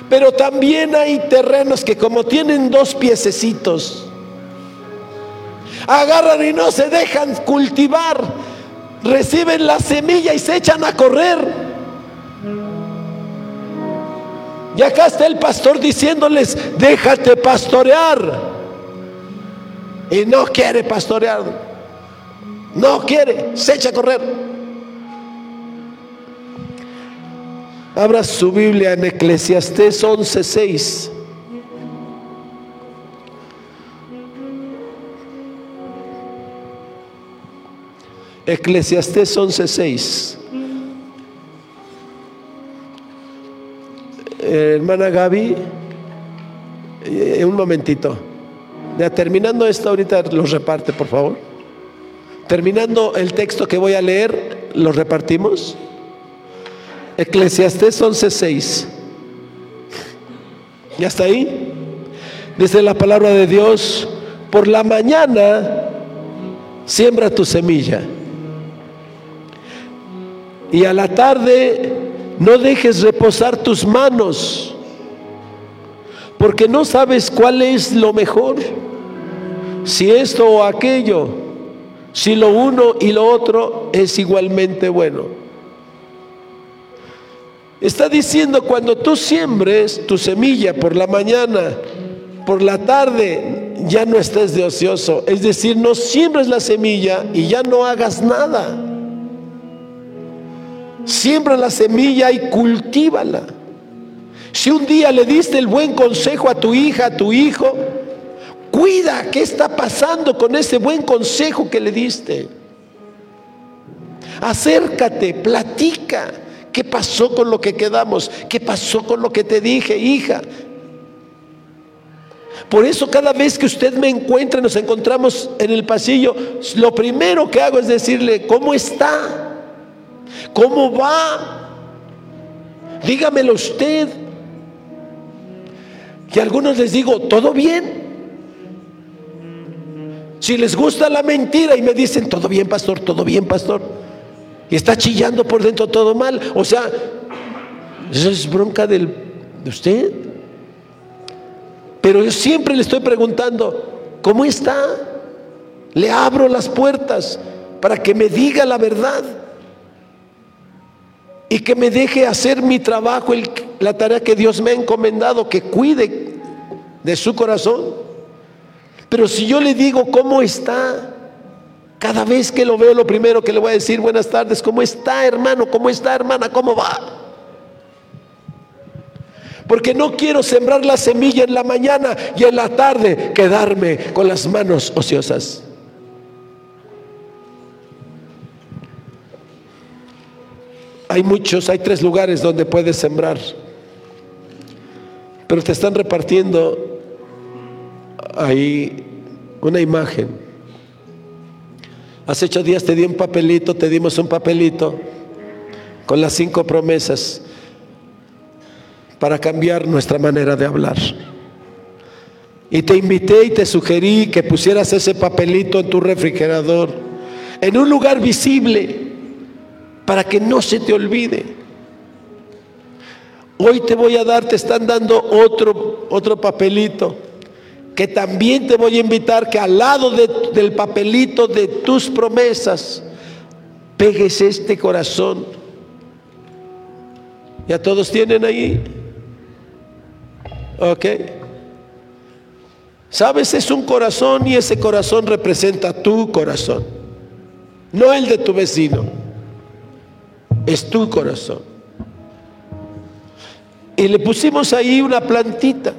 Pero también hay terrenos que como tienen dos piececitos, agarran y no se dejan cultivar reciben la semilla y se echan a correr. Y acá está el pastor diciéndoles, déjate pastorear. Y no quiere pastorear. No quiere, se echa a correr. Abra su Biblia en Eclesiastés 11:6. Eclesiastés 11:6. hermana Gaby, eh, un momentito. Ya terminando esto, ahorita los reparte, por favor. Terminando el texto que voy a leer, ¿lo repartimos? Eclesiastés 11:6. ¿Ya está ahí? Dice la palabra de Dios, por la mañana siembra tu semilla y a la tarde no dejes reposar tus manos, porque no sabes cuál es lo mejor, si esto o aquello, si lo uno y lo otro es igualmente bueno. Está diciendo cuando tú siembres tu semilla por la mañana, por la tarde, ya no estés de ocioso. Es decir, no siembres la semilla y ya no hagas nada. Siembra la semilla y cultívala. Si un día le diste el buen consejo a tu hija, a tu hijo, cuida qué está pasando con ese buen consejo que le diste. Acércate, platica. ¿Qué pasó con lo que quedamos? ¿Qué pasó con lo que te dije, hija? Por eso cada vez que usted me encuentra, nos encontramos en el pasillo, lo primero que hago es decirle, ¿cómo está? ¿Cómo va? Dígamelo usted. Que a algunos les digo, ¿todo bien? Si les gusta la mentira y me dicen, todo bien, pastor, todo bien, pastor. Y está chillando por dentro todo mal. O sea, eso es bronca del, de usted. Pero yo siempre le estoy preguntando, ¿cómo está? Le abro las puertas para que me diga la verdad y que me deje hacer mi trabajo, la tarea que Dios me ha encomendado, que cuide de su corazón. Pero si yo le digo cómo está, cada vez que lo veo, lo primero que le voy a decir, buenas tardes, ¿cómo está hermano? ¿Cómo está hermana? ¿Cómo va? Porque no quiero sembrar la semilla en la mañana y en la tarde quedarme con las manos ociosas. Hay muchos, hay tres lugares donde puedes sembrar, pero te están repartiendo ahí una imagen. Hace ocho días te di un papelito, te dimos un papelito con las cinco promesas para cambiar nuestra manera de hablar. Y te invité y te sugerí que pusieras ese papelito en tu refrigerador, en un lugar visible para que no se te olvide. Hoy te voy a dar, te están dando otro, otro papelito, que también te voy a invitar que al lado del papelito de tus promesas, pegues este corazón. ¿Ya todos tienen ahí? ¿Ok? Sabes, es un corazón y ese corazón representa tu corazón, no el de tu vecino es tu corazón. Y le pusimos ahí una plantita,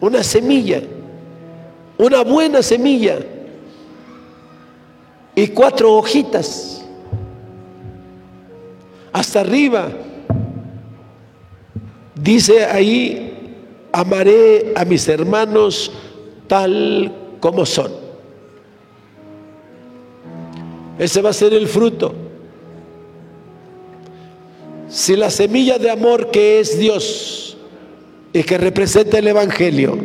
una semilla, una buena semilla y cuatro hojitas. Hasta arriba dice ahí, amaré a mis hermanos tal como son. Ese va a ser el fruto. Si la semilla de amor que es Dios y que representa el Evangelio,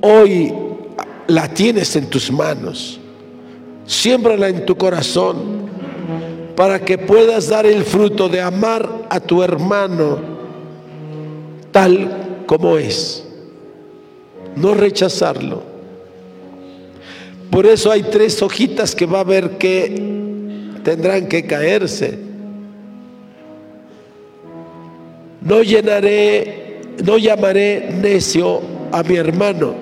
hoy la tienes en tus manos, siémbrala en tu corazón para que puedas dar el fruto de amar a tu hermano tal como es, no rechazarlo. Por eso hay tres hojitas que va a haber que tendrán que caerse. No llenaré, no llamaré necio a mi hermano.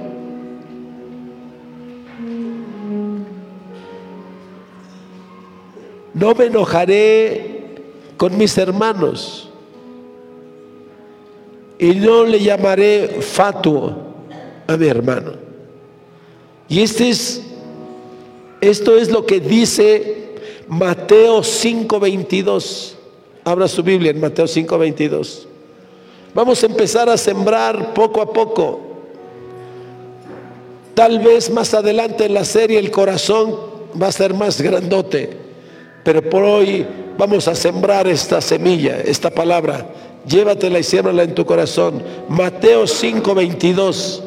No me enojaré con mis hermanos y no le llamaré fatuo a mi hermano. Y este es, esto es lo que dice Mateo 5:22. Abra su Biblia en Mateo 5:22. Vamos a empezar a sembrar poco a poco. Tal vez más adelante en la serie el corazón va a ser más grandote, pero por hoy vamos a sembrar esta semilla, esta palabra. Llévatela y siémbrala en tu corazón. Mateo 5:22.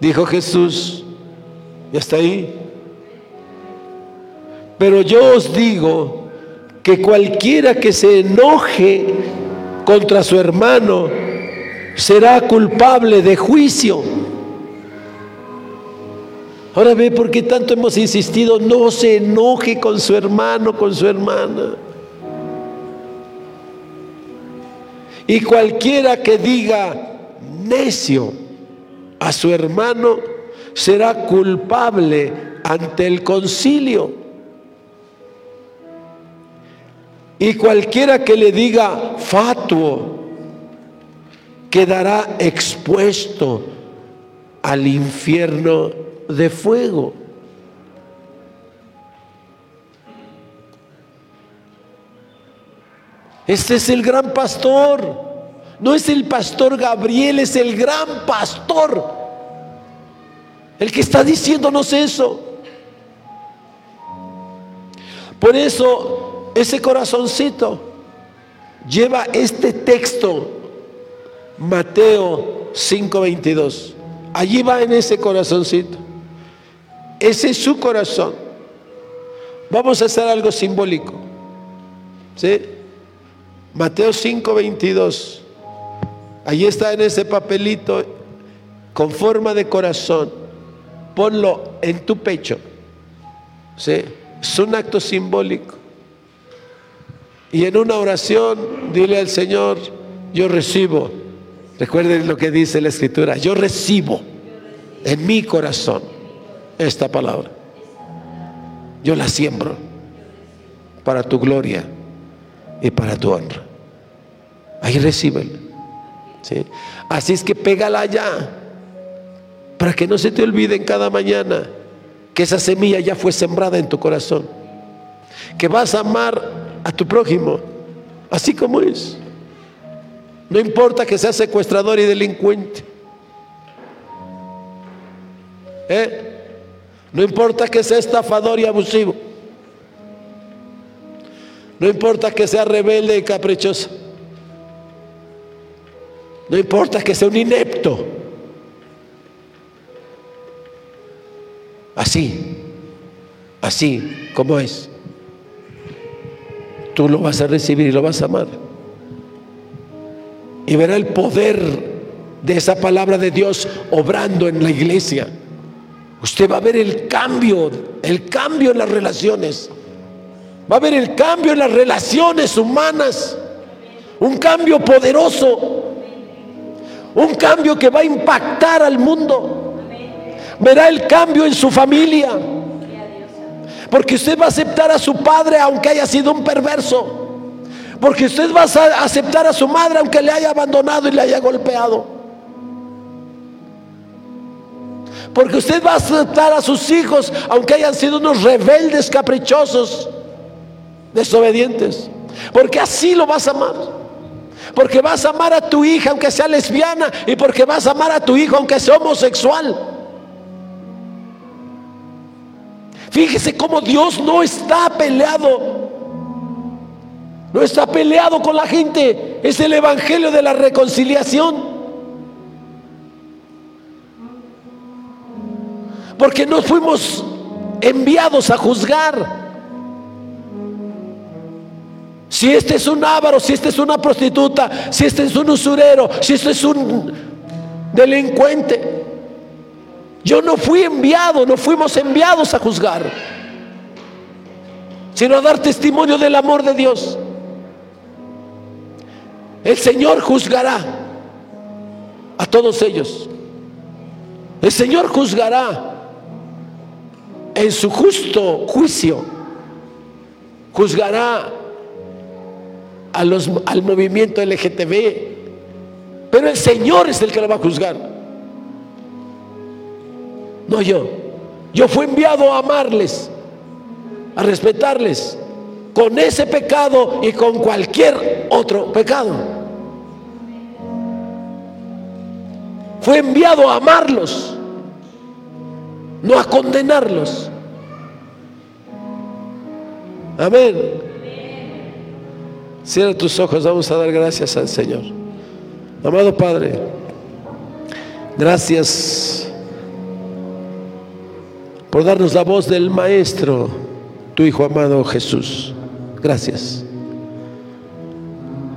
Dijo Jesús, ¿ya está ahí? Pero yo os digo que cualquiera que se enoje contra su hermano será culpable de juicio. Ahora ve por qué tanto hemos insistido, no se enoje con su hermano, con su hermana. Y cualquiera que diga necio a su hermano será culpable ante el concilio. Y cualquiera que le diga fatuo quedará expuesto al infierno de fuego. Este es el gran pastor. No es el pastor Gabriel, es el gran pastor. El que está diciéndonos eso. Por eso ese corazoncito lleva este texto, Mateo 5:22. Allí va en ese corazoncito. Ese es su corazón. Vamos a hacer algo simbólico. ¿Sí? Mateo 5, 22. Allí está en ese papelito con forma de corazón. Ponlo en tu pecho. ¿Sí? Es un acto simbólico. Y en una oración, dile al Señor, yo recibo. Recuerden lo que dice la Escritura, yo recibo en mi corazón esta palabra. Yo la siembro para tu gloria y para tu honra. Ahí recíbela. ¿sí? Así es que pégala ya, para que no se te olvide en cada mañana que esa semilla ya fue sembrada en tu corazón. Que vas a amar a tu prójimo, así como es. No importa que sea secuestrador y delincuente. ¿Eh? No importa que sea estafador y abusivo. No importa que sea rebelde y caprichoso. No importa que sea un inepto. Así, así como es. Tú lo vas a recibir y lo vas a amar. Y verá el poder de esa palabra de Dios obrando en la iglesia. Usted va a ver el cambio, el cambio en las relaciones. Va a ver el cambio en las relaciones humanas. Un cambio poderoso. Un cambio que va a impactar al mundo. Verá el cambio en su familia. Porque usted va a aceptar a su padre aunque haya sido un perverso. Porque usted va a aceptar a su madre aunque le haya abandonado y le haya golpeado. Porque usted va a aceptar a sus hijos aunque hayan sido unos rebeldes caprichosos, desobedientes. Porque así lo vas a amar. Porque vas a amar a tu hija aunque sea lesbiana y porque vas a amar a tu hijo aunque sea homosexual. Fíjese cómo Dios no está peleado. No está peleado con la gente. Es el evangelio de la reconciliación. Porque no fuimos enviados a juzgar. Si este es un ávaro, si este es una prostituta, si este es un usurero, si este es un delincuente. Yo no fui enviado, no fuimos enviados a juzgar, sino a dar testimonio del amor de Dios. El Señor juzgará a todos ellos. El Señor juzgará en su justo juicio juzgará a los, al movimiento LGTB, pero el Señor es el que lo va a juzgar, no yo. Yo fui enviado a amarles, a respetarles, con ese pecado y con cualquier otro pecado. Fue enviado a amarlos no a condenarlos. Amén. Cierra tus ojos, vamos a dar gracias al Señor. Amado Padre, gracias por darnos la voz del Maestro, tu Hijo amado Jesús. Gracias.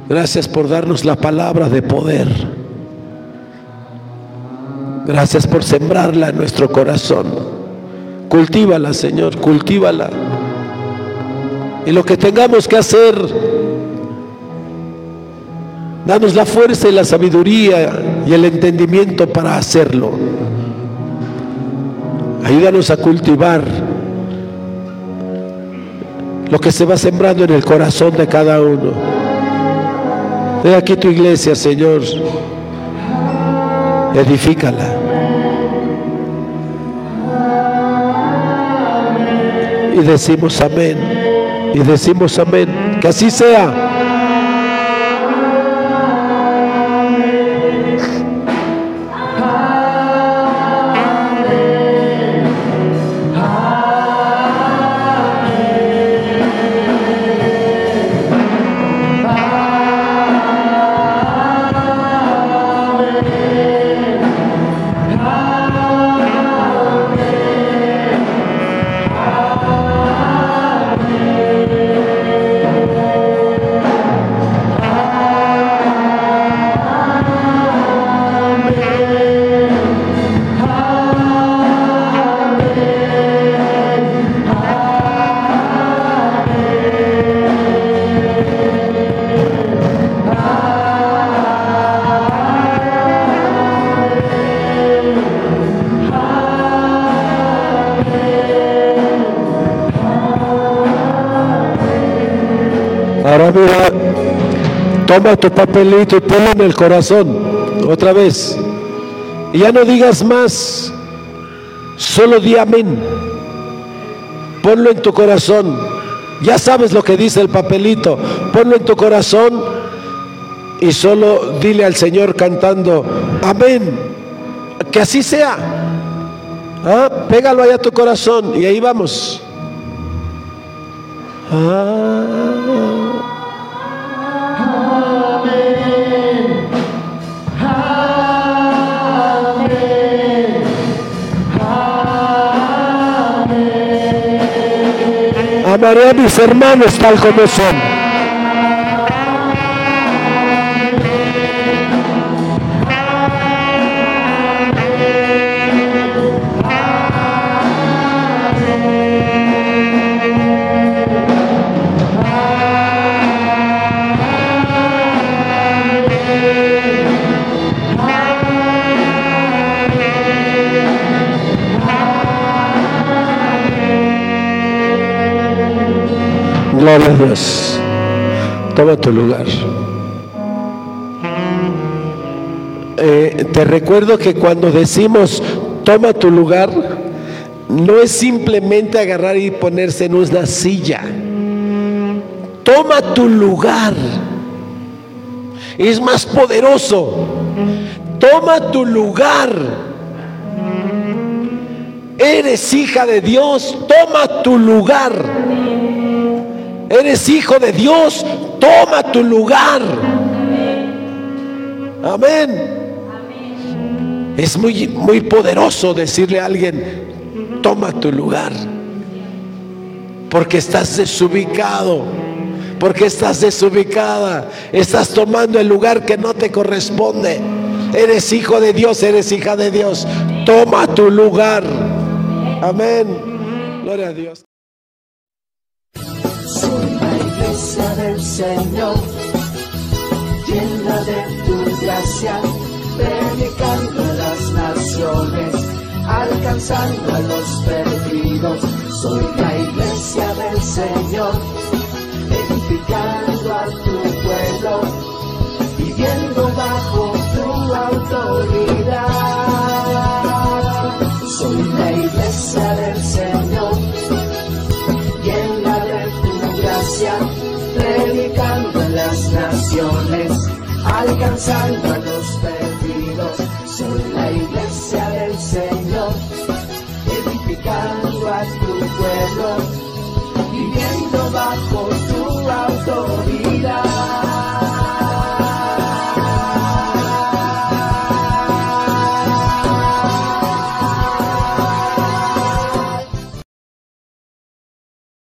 Gracias por darnos la palabra de poder Gracias por sembrarla en nuestro corazón. Cultívala, Señor, cultívala. Y lo que tengamos que hacer, danos la fuerza y la sabiduría y el entendimiento para hacerlo. Ayúdanos a cultivar lo que se va sembrando en el corazón de cada uno. De aquí tu iglesia, Señor edifícala. Y decimos amén. Y decimos amén. Que así sea. Ahora mira, toma tu papelito y ponlo en el corazón, otra vez. Y ya no digas más, solo di amén. Ponlo en tu corazón. Ya sabes lo que dice el papelito. Ponlo en tu corazón y solo dile al Señor cantando, amén. Que así sea. Ah, pégalo ahí a tu corazón y ahí vamos. Amaré a mis hermanos tal como son. Gloria Dios. Toma tu lugar. Eh, te recuerdo que cuando decimos toma tu lugar, no es simplemente agarrar y ponerse en una silla. Toma tu lugar. Es más poderoso. Toma tu lugar. Eres hija de Dios. Toma tu lugar. Eres hijo de Dios, toma tu lugar. Amén. Es muy, muy poderoso decirle a alguien, toma tu lugar. Porque estás desubicado. Porque estás desubicada. Estás tomando el lugar que no te corresponde. Eres hijo de Dios, eres hija de Dios. Toma tu lugar. Amén. Gloria a Dios Señor, llena de tu gracia, predicando a las naciones, alcanzando a los perdidos. Soy la iglesia del Señor, edificando a tu pueblo, viviendo bajo tu autoridad. alcanzando a los perdidos. Son la iglesia del Señor, edificando a tu pueblo, viviendo bajo tu autoridad.